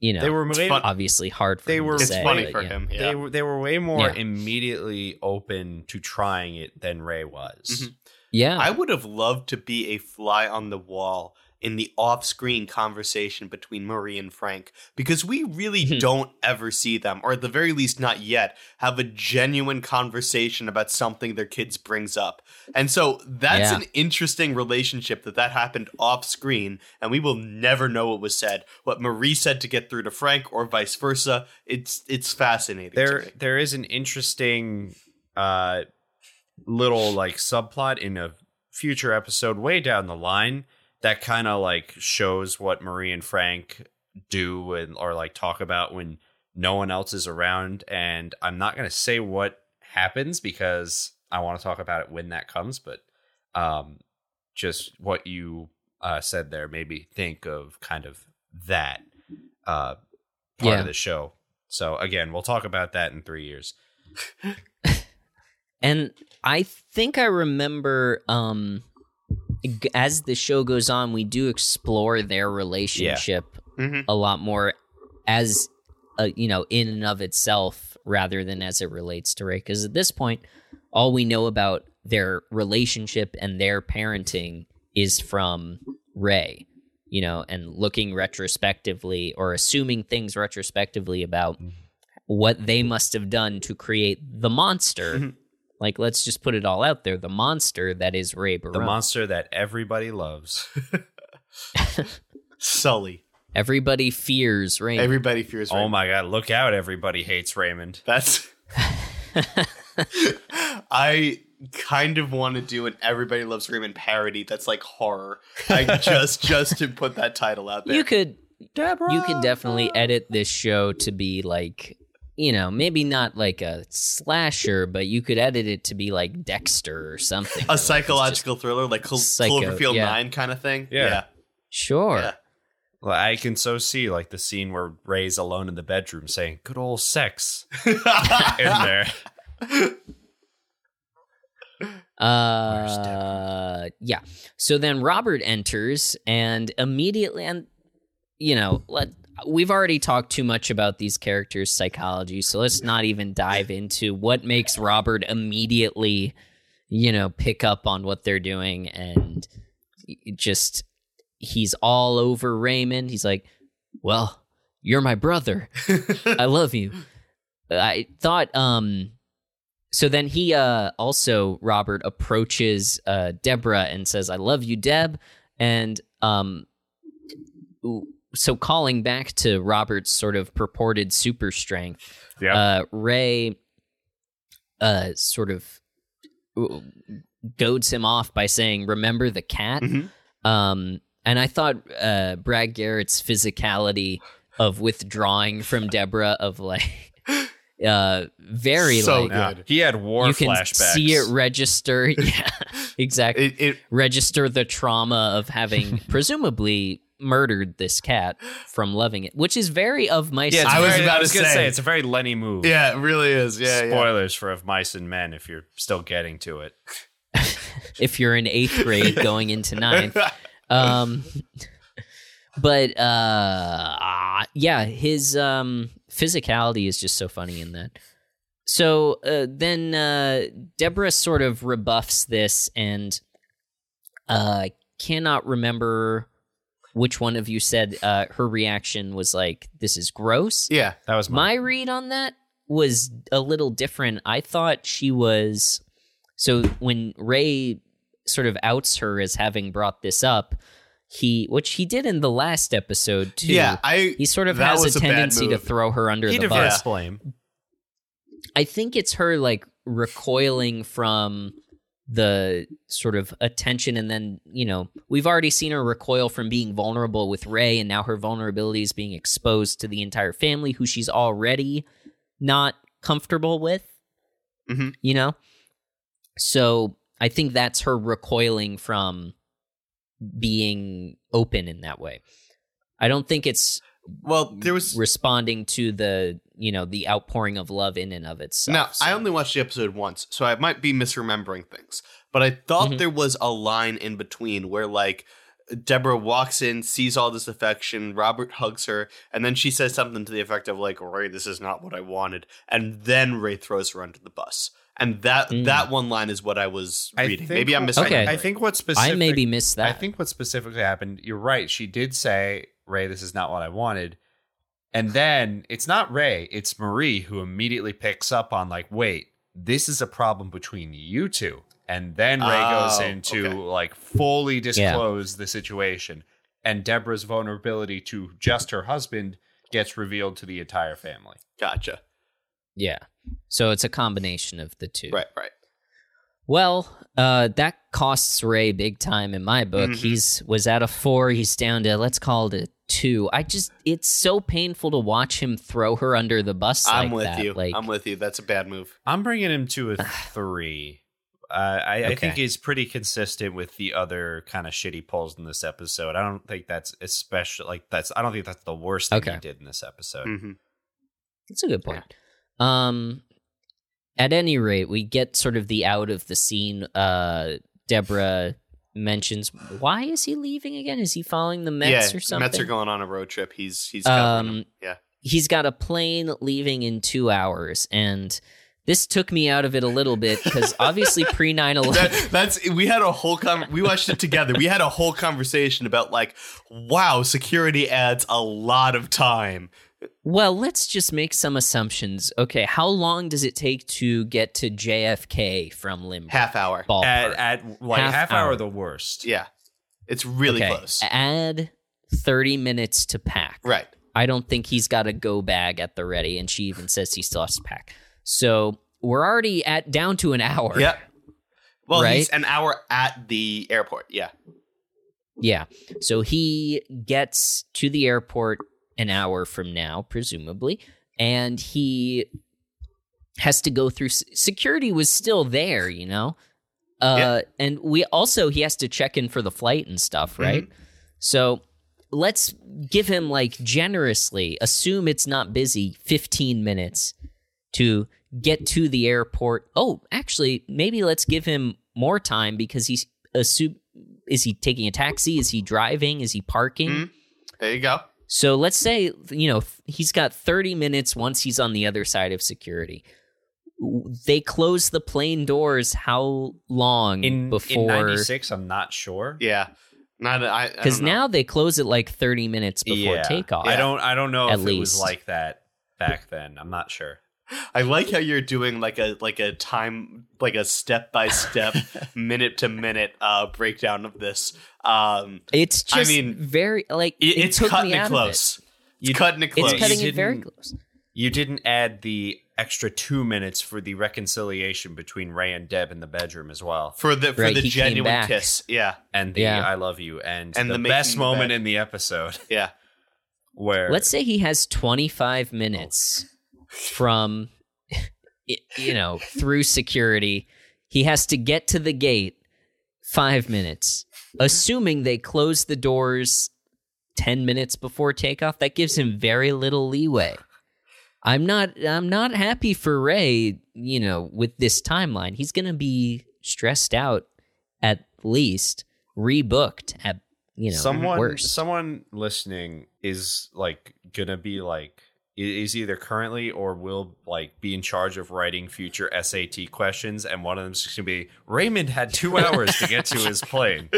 you know They were way, fun- obviously hard for They him were- to It's say, funny but for yeah. him. Yeah. they were they were way more Yeah. immediately open to trying it than Ray was. Mhm. Yeah, I would have loved to be a fly on the wall in the off-screen conversation between Marie and Frank because we really don't ever see them or at the very least not yet have a genuine conversation about something their kids brings up. And so that's Yeah. an interesting relationship that that happened off-screen and we will never know what was said. What Marie said to get through to Frank or vice versa. It's it's fascinating. There there is an interesting uh little like subplot in a future episode way down the line that kind of like shows what Marie and Frank do and or like talk about when no one else is around and I'm not going to say what happens because I want to talk about it when that comes but um just what you uh said there made me think of kind of that uh part Yeah. of the show. So again, we'll talk about that in 3 years. and I think I remember um as the show goes on, we do explore their relationship Mhm. a lot more as uh, you know in and of itself rather than as it relates to Ray. Because at this point, all we know about their relationship and their parenting is from Ray. You know, and looking retrospectively or assuming things retrospectively about what they must have done to create the monster. Like, let's just put it all out there: the monster that is Ray Barone. The monster that everybody loves. Sully. Everybody fears Ray. Everybody fears oh my god, look out everybody hates Raymond. That's. I kind of want to do an "Everybody Loves Raymond" parody that's like horror. I just just to put that title out there. you could you could definitely edit this show to be like you know maybe not like a slasher but you could edit it to be like dexter or something a psychological thriller like Clo- Psycho, Cloverfield yeah. Nine kind of thing. Yeah. sure Yeah. Well, I can so see like the scene where Ray's alone in the bedroom saying "good old sex" in there. uh yeah so then robert enters and immediately and you know let we've already talked too much about these characters psychology so let's not even dive into what makes robert immediately you know pick up on what they're doing and just he's all over raymond he's like well you're my brother I love you. I thought um so then he uh also Robert approaches uh Deborah and says I love you Deb and um so calling back to Robert's sort of purported super strength Yeah. uh Ray uh sort of uh, goads him off by saying remember the cat Mhm. um and I thought uh Brad Garrett's physicality of withdrawing from Deborah of like uh very So like good. Yeah. He had war you can flashbacks. see it register yeah exactly It, it register the trauma of having presumably murdered this cat from loving it which is very of my yeah, it's I was about to say. say it's a very Lenny move. yeah, it really is. Yeah, yeah. Spoilers for Of Mice and Men if you're still getting to it. if you're in eighth grade going into ninth um but uh ah, yeah his um physicality is just so funny in that so uh, then uh deborah sort of rebuffs this and uh cannot remember which one of you said uh her reaction was like this is gross Yeah. That was my, my read on that was a little different. I thought she was so when Ray sort of outs her as having brought this up. He, which he did in the last episode too. Yeah, I. he sort of has was a a tendency to throw her under He the bus. blame. I think it's her like recoiling from the sort of attention and then, you know, we've already seen her recoil from being vulnerable with Ray and now her vulnerability is being exposed to the entire family who she's already not comfortable with. Mhm. You know? So, I think that's her recoiling from being open in that way. I don't think it's Well, there was responding to the you know the outpouring of love in and of itself. Now, So- I only watched the episode once, so I might be misremembering things. But I thought Mhm. there was a line in between where, like, Deborah walks in, sees all this affection, Robert hugs her, and then she says something to the effect of, like, Ray, this is not what I wanted. And then Ray throws her under the bus. And that Mm. that one line is what I was I reading. think- Maybe I'm Okay. I think what specific I maybe missed that. I think what specifically happened, you're right. She did say, Ray, this is not what I wanted. And then it's not Ray, it's Marie who immediately picks up on, like, wait, this is a problem between you two. And then Ray goes Oh, in to, okay. like, fully disclose the situation. And Deborah's vulnerability to just her husband gets revealed to the entire family. Gotcha. yeah. So it's a combination of the two. Right, right. Well, uh, that costs Ray big time in my book. Mhm. He's was at a four. He's down to let's call it a two. I just it's so painful to watch him throw her under the bus. I'm like with that. you. Like I'm with you. That's a bad move. I'm bringing him to a three. Uh, I, I think he's pretty consistent with the other kind of shitty pulls in this episode. I don't think that's especially like that's. I don't think that's the worst thing Okay. he did in this episode. hmm That's a good point. Um, at any rate, we get sort of the out of the scene. Uh, Deborah mentions why is he leaving again? Is he following the Mets yeah, or something? Mets are going on a road trip. He's he's. Um, Yeah. He's got a plane leaving in two hours, and this took me out of it a little bit because obviously pre 9 11. that's we had a whole con- we watched it together. We had a whole conversation about like, wow, security adds a lot of time. Well, let's just make some assumptions. Okay, how long does it take to get to JFK from Lynbrook? Half hour. Ballpark. At, at like Half half, hour, hour. the worst. Yeah, it's really okay, close. Add 30 minutes to pack. Right. I don't think he's got a go bag at the ready, and she even says he still has to pack. So we're already at down to an hour. Yep. Well, Right? he's an hour at the airport. Yeah. Yeah. So he gets to the airport an hour from now, presumably, and he has to go through security was still there, you know? Uh and we also he has to check in for the flight and stuff, right? So let's give him like generously assume it's not busy 15 minutes to get to the airport. Oh, actually, maybe let's give him more time because he's assume is he taking a taxi? Is he driving? Is he parking? Mhm. There you go. So let's say you know he's got 30 minutes once he's on the other side of security. They close the plane doors how long In before in '96, I'm not sure. Yeah. Not I Because now they close it like 30 minutes before Yeah. takeoff. I don't. I don't know At if it was like that back then. I'm not sure. I like how you're doing like a like a time like a step by step minute to minute uh breakdown of this. Um It's just I mean, very like it, it it's took cutting me it out close. Of It's You- cutting it it. close. It's cutting You it very close. You didn't add the extra two minutes for the reconciliation between Ray and Deb in the bedroom as well, for the for Right, the genuine kiss. Yeah. and the Yeah. "I love you" and, And the, the best moment bed. in the episode Yeah. where Let's say he has 25 minutes from you know through security. He has to get to the gate 5 minutes. Assuming they close the doors 10 minutes before takeoff, that gives him very little leeway. I'm not I'm not happy for Ray, you know, with this timeline. He's going to be stressed out at least, rebooked at you know, someone someone listening is like gonna be like is either currently or will like be in charge of writing future SAT questions, and one of them is gonna be Raymond had two hours to get to his plane.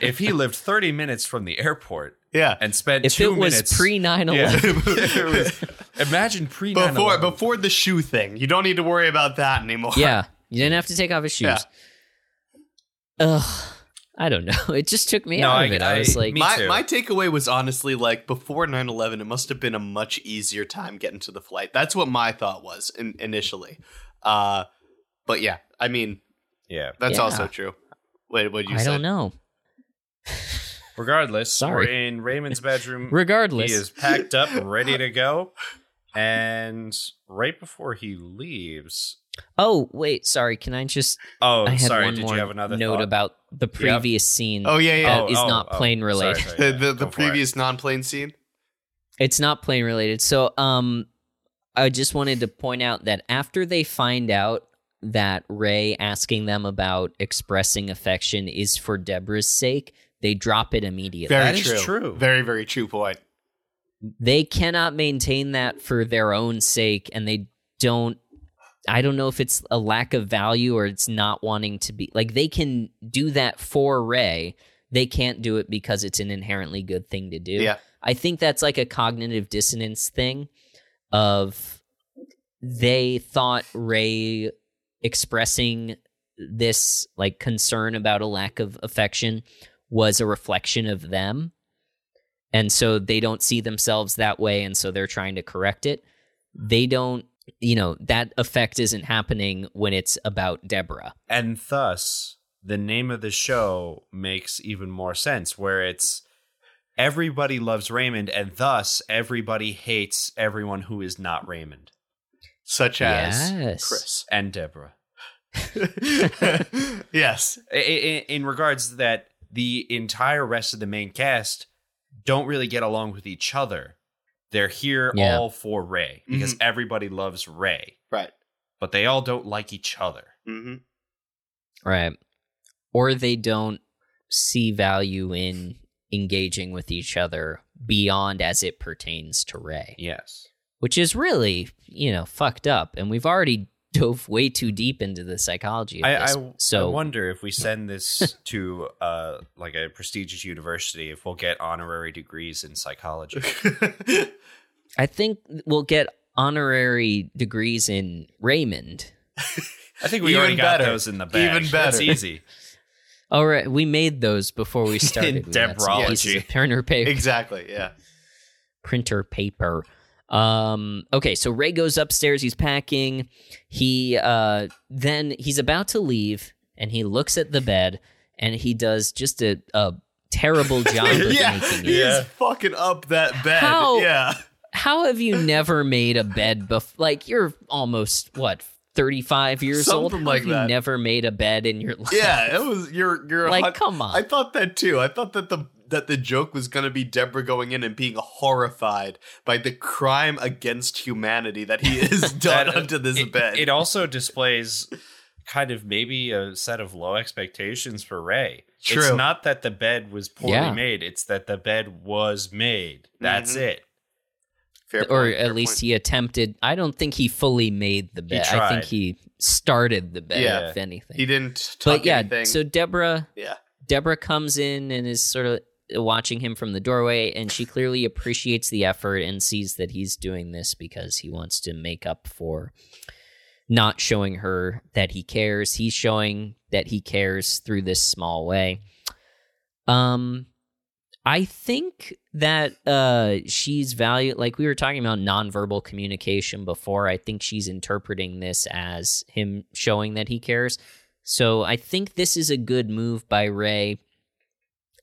If he lived thirty minutes from the airport Yeah. and spent if two it was minutes pre 9 Yeah. 11 imagine pre before before the shoe thing. You don't need to worry about that anymore. Yeah, you didn't have to take off his shoes. Yeah. ugh, I don't know. It just took me No, out I- of it. I, was like, me my my takeaway was honestly like before 9-11 it must have been a much easier time getting to the flight that's what my thought was in, initially uh but yeah i mean Yeah. that's Yeah. also true wait what did you say? I say don't know. Regardless, Sorry. we're in Raymond's bedroom. Regardless, He is packed up and ready to go. And right before he leaves, oh wait, sorry. Can I just? oh, I had sorry, one did more you have another note thought? about the previous scene. oh yeah yeah that Oh, is oh, not oh, plane related. sorry, the yeah, the, go the for it. previous non-plane scene It's not plane related. So, um, I just wanted to point out that after they find out that Ray asking them about expressing affection is for Deborah's sake, they drop it immediately. very That is true true. very very true point they cannot maintain that for their own sake, and they don't. I don't know if it's a lack of value or it's not wanting to be like they can do that for Ray. They can't do it because it's an inherently good thing to do. yeah I think that's like a cognitive dissonance thing of they thought Ray expressing this like concern about a lack of affection was a reflection of them. And so they don't see themselves that way and so they're trying to correct it. They don't, you know, that effect isn't happening when it's about Deborah. and thus the name of the show makes even more sense where it's everybody loves Raymond and thus everybody hates everyone who is not Raymond. Such as Yes. chris. And Deborah. Yes. I- I- in regards that the entire rest of the main cast don't really get along with each other they're here Yeah. all for Ray because everybody loves Ray right but they all don't like each other mm-hmm. Right. Or they don't see value in engaging with each other beyond as it pertains to Ray, yes which is really, you know, fucked up. And we've already dove way too deep into the psychology of I, this. I, so I wonder if we send this to uh, like a prestigious university, if we'll get honorary degrees in psychology. I think we'll get honorary degrees in Raymond. I think we Even already got those in the bag. Even That's better. easy. All right, we made those before we started. We had some Debrology. pieces of printer paper. exactly yeah printer paper. Um, okay, so Ray goes upstairs, he's packing. He uh then he's about to leave and he looks at the bed and he does just a, a terrible job of yeah making he it. is fucking up that bed How- yeah How have you never made a bed before? Like you're almost what 35 years old. Something How like you that. never made a bed in your life? Yeah, it was you're you're Like, hun- come on. I thought that too. I thought that the that the joke was gonna be Deborah going in and being horrified by the crime against humanity that he has done That- onto this it, bed. It also displays kind of maybe a set of low expectations for Ray. It's True. not that the bed was poorly Yeah. made, it's that the bed was made. That's Mhm. it. Fair or point, at least point. he attempted. I don't think he fully made the bed. I think he started the bed, Yeah. if anything. he didn't talk but yeah, anything. so Deborah yeah, Deborah comes in and is sort of watching him from the doorway, and she clearly appreciates the effort and sees that he's doing this because he wants to make up for not showing her that he cares. He's showing that he cares through this small way. Um, I think that uh she's value like we were talking about nonverbal communication before. I think she's interpreting this as him showing that he cares. So I think this is a good move by Ray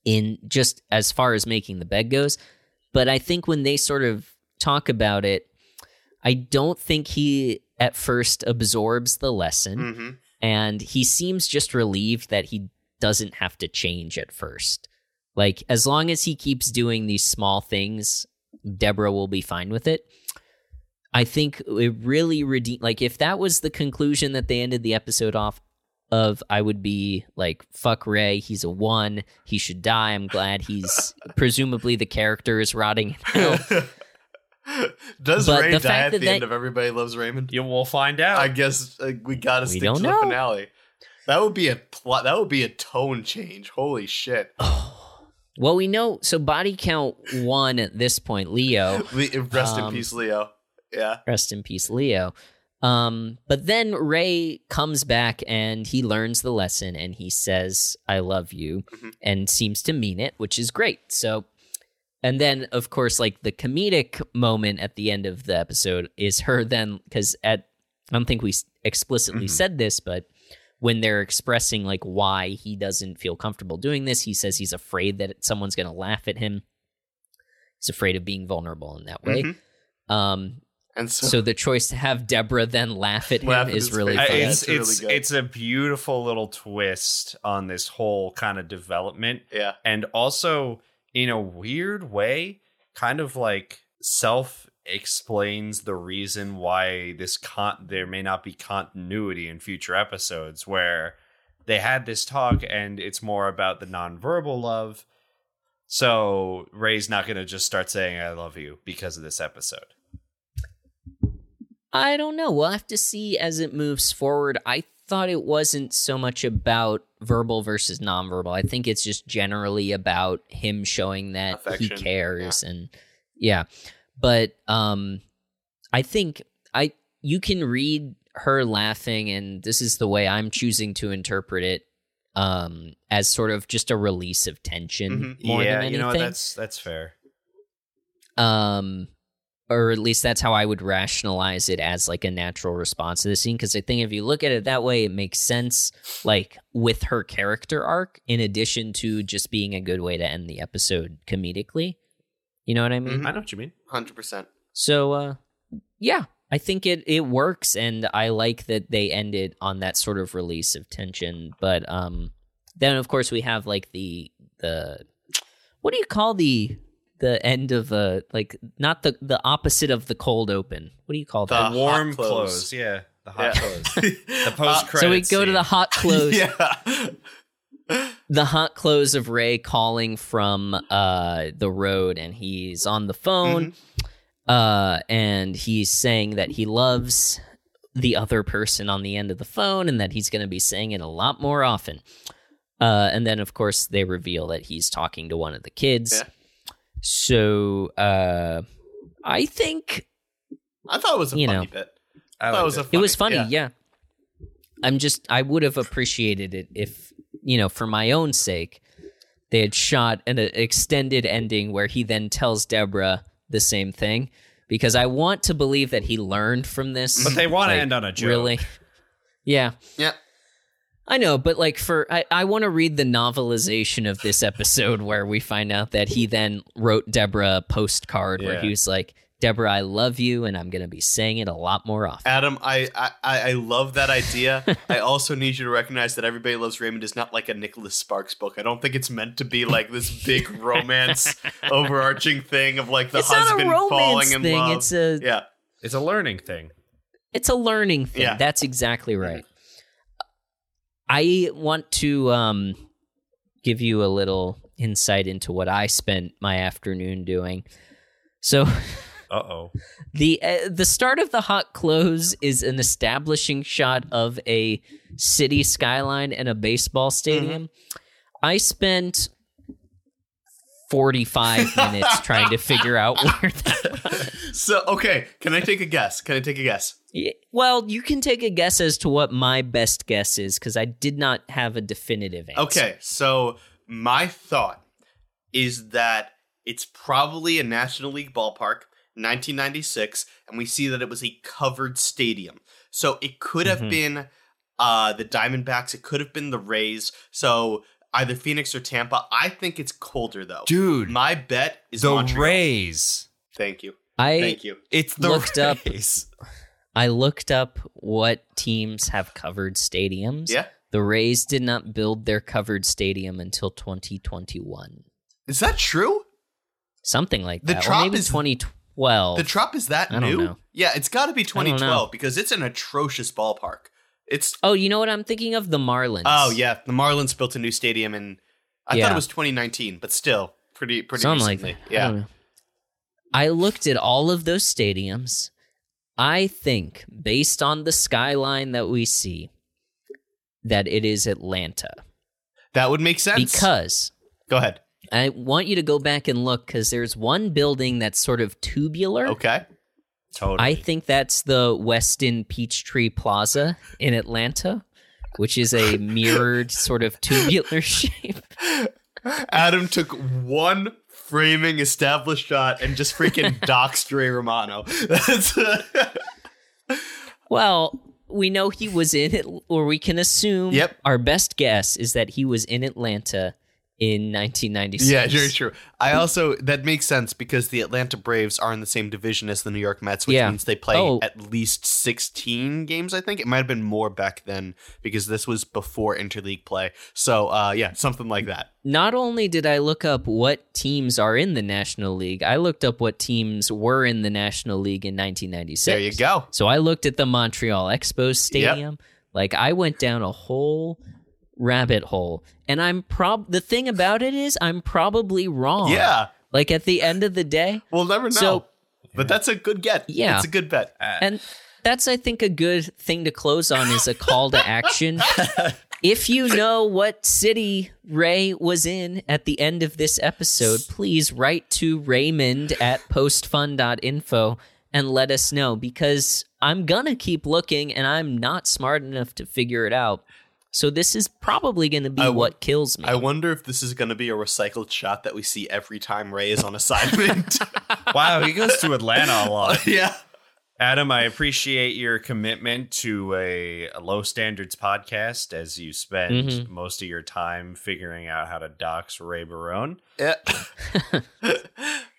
in just as far as making the bed goes. But I think when they sort of talk about it, I don't think he at first absorbs the lesson hmm and he seems just relieved that he doesn't have to change at first. Like as long as he keeps doing these small things, Deborah will be fine with it. I think it really redeemed. like if that was the conclusion that they ended the episode off of, I would be like, fuck Ray, he's a one, he should die. I'm glad he's presumably the character is rotting in hell. Does But Ray the die at the they- end of Everybody Loves Raymond? You will find out. I guess uh, we gotta We stick don't to know. the finale. That would be a plot. That would be a tone change. Holy shit! Well, we know so body count one at this point, Leo. Le- Rest Um, in peace, Leo. Yeah. rest in peace leo Um, but then Ray comes back and he learns the lesson and he says, I love you, Mhm. and seems to mean it, which is great. So, and then, of course, like the comedic moment at the end of the episode is her then, because at, I don't think we explicitly Mhm. said this, but when they're expressing like why he doesn't feel comfortable doing this, he says he's afraid that someone's going to laugh at him. He's afraid of being vulnerable in that way. Mhm. Um, And so, so the choice to have Deborah then laugh at him Laugh at is his really funny. It's it's really it's a beautiful little twist on this whole kind of development. Yeah. and also in a weird way kind of like self explains the reason why this con there may not be continuity in future episodes where they had this talk and it's more about the nonverbal love. So ray's not going to just start saying i love you because of this episode I don't know. We'll have to see as it moves forward. I thought it wasn't so much about verbal versus nonverbal. I think it's just generally about him showing that Affection, he cares and yeah. But um I think I you can read her laughing and this is the way I'm choosing to interpret it um as sort of just a release of tension Mhm. more yeah than anything. you know that's that's fair um or at least that's how I would rationalize it as like a natural response to the scene because I think if you look at it that way it makes sense like with her character arc in addition to just being a good way to end the episode comedically you know what I mean Mhm. i know what you mean 100%. so uh yeah I think it it works and I like that they ended on that sort of release of tension but um then of course we have like the the what do you call the the end of a like not the the opposite of the cold open what do you call that the warm hot close. close. yeah the hot Yeah. close the Uh, post credit so we go to the hot close yeah. the hot close of Ray calling from uh the road and he's on the phone uh and he's saying that he loves the other person on the end of the phone and that he's going to be saying it a lot more often. Uh and then of course they reveal that he's talking to one of the kids. Yeah. So uh I think I thought it was a You funny know. bit. I thought it was it. a it was funny, yeah. yeah. I'm just I would have appreciated it if, you know, for my own sake, they had shot an uh, extended ending where he then tells Deborah the same thing because I want to believe that he learned from this. But they want to end on a joke. Really? Yeah. Yeah. I know, but like for I, I want to read the novelization of this episode where we find out that he then wrote Deborah a postcard where Yeah. he was like, Deborah, I love you, and I'm gonna be saying it a lot more often. Adam, I, I I I love that idea. I also need you to recognize that Everybody Loves Raymond is not like a Nicholas Sparks book. I don't think it's meant to be like this big romance overarching thing of like the it's not a husband falling romance in thing. love. It's a yeah. It's a learning thing. it's a learning thing. Yeah. That's exactly right. I want to um, give you a little insight into what I spent my afternoon doing. So Uh oh. the the start of the hot close is an establishing shot of a city skyline and a baseball stadium. I spent 45 minutes trying to figure out where that was. So okay, can I take a guess? Can I take a guess? Yeah, Well, you can take a guess as to what my best guess is because I did not have a definitive answer. Okay, so my thought is that it's probably a National League ballpark, 1996, and we see that it was a covered stadium. So it could have Mhm. been uh, the Diamondbacks, it could have been the Rays. So either Phoenix or Tampa. I think it's colder though. Dude, My bet is the Montreal. Rays. Thank you. I Thank you. It's the Looked up- Rays. I looked up what teams have covered stadiums. Yeah. The Rays did not build their covered stadium until 2021. Is that true? Something like The that. Trop or maybe is- 2012. The Trop is that I don't new? know. Yeah, it's got to be 2012 because it's an atrocious ballpark. It's oh, you know what I'm thinking of? The Marlins. Oh yeah, the Marlins built a new stadium in I thought it was 2019, but still pretty pretty Something like recently. I yeah. don't know. I looked at all of those stadiums. I think, based on the skyline that we see, that it is Atlanta. That would make sense. Because Go ahead. I want you to go back and look because there's one building that's sort of tubular. Okay. Totally. I think that's the Westin Peachtree Plaza in Atlanta, which is a mirrored sort of tubular shape. Adam took one framing established shot and just freaking doxed Ray Romano. Well, we know he was in it, or we can assume. Yep. Our best guess is that he was in Atlanta in 1996. yeah, very true. I also that makes sense because the Atlanta Braves are in the same division as the New York Mets, which Yeah. means they play Oh. at least sixteen games. I think it might have been more back then because this was before interleague play. So, uh, yeah, something like that. Not only did I look up what teams are in the National League, I looked up what teams were in the National League in 1996. There you go. So I looked at the Montreal Expos Stadium. Like I went down a whole rabbit hole. And I'm prob the thing about it is I'm probably wrong. Yeah, Like at the end of the day, we'll never know. So- but that's a good get. Yeah. it's a good bet. and that's I think a good thing to close on is a call to action. if you know what city Ray was in at the end of this episode, please write to Raymond at postfun.info and let us know because I'm gonna keep looking and I'm not smart enough to figure it out. So this is probably gonna be I w- what kills me. I wonder if this is going to be a recycled shot that we see every time Ray is on assignment. wow, he goes to Atlanta a lot. yeah. Adam, I appreciate your commitment to a, a low standards podcast as you spend Mm-hmm. most of your time figuring out how to dox Ray Barone. Yeah.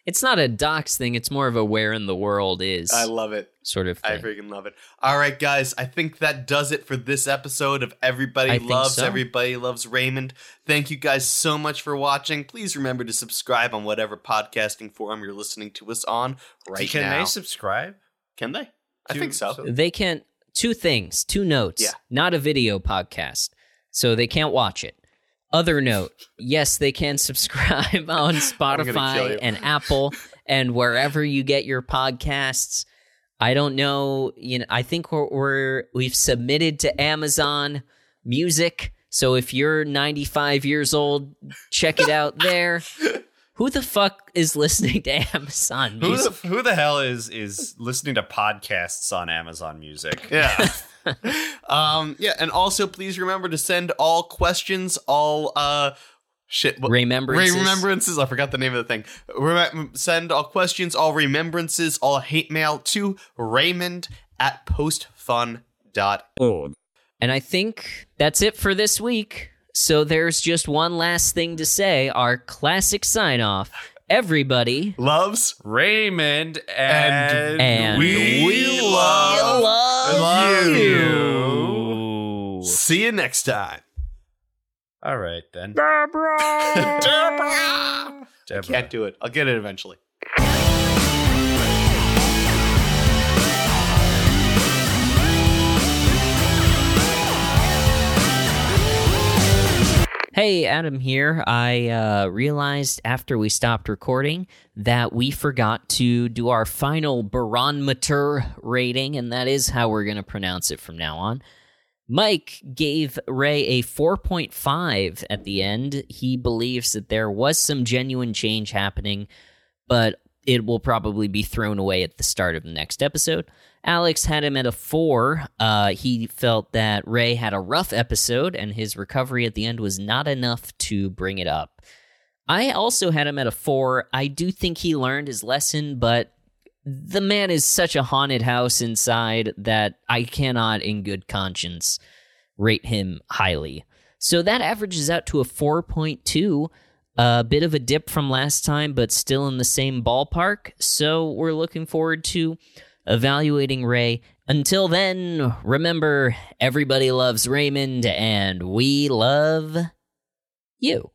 It's not a dox thing, it's more of a where in the world is I love it. sort of I freaking love it. All right, guys. I think that does it for this episode of Everybody I Loves so. Everybody Loves Raymond. Thank you guys so much for watching. Please remember to subscribe on whatever podcasting forum you're listening to us on right Can now. they subscribe? Can they? I To- think so. so- They can't. Two things, two notes. Yeah. Not a video podcast, so they can't watch it. Other note: Yes, they can subscribe on Spotify and Apple and wherever you get your podcasts. I don't know. You know, I think we're, we're we've submitted to Amazon Music. So if you're 95 years old, check it out there. Who the fuck is listening to Amazon Who the, who the hell is is listening to podcasts on Amazon Music? Yeah. Um, yeah, and also please remember to send all questions, all uh shit what- Remembrances? remembrances. I forgot the name of the thing. Rem- send all questions, all remembrances, all hate mail to Raymond at postfun.org. And I think that's it for this week. So there's just one last thing to say our classic sign off. Everybody, Loves Raymond and, and we love love you. you. See you next time. All right then. Deborah! Deborah. Can't do it. I'll get it eventually. Hey, Adam here. I uh, realized after we stopped recording that we forgot to do our final barometer rating, and that is how we're going to pronounce it from now on. Mike gave Ray a 4.5 at the end. He believes that there was some genuine change happening, but it will probably be thrown away at the start of the next episode. Alex had him at a 4. Uh, he felt that Ray had a rough episode, and his recovery at the end was not enough to bring it up. I also had him at a 4. I do think he learned his lesson, but the man is such a haunted house inside that I cannot, in good conscience, rate him highly. So that averages out to a 4.2. A bit of a dip from last time, but still in the same ballpark. So we're looking forward to evaluating Ray. Until then, remember everybody loves Raymond and we love you.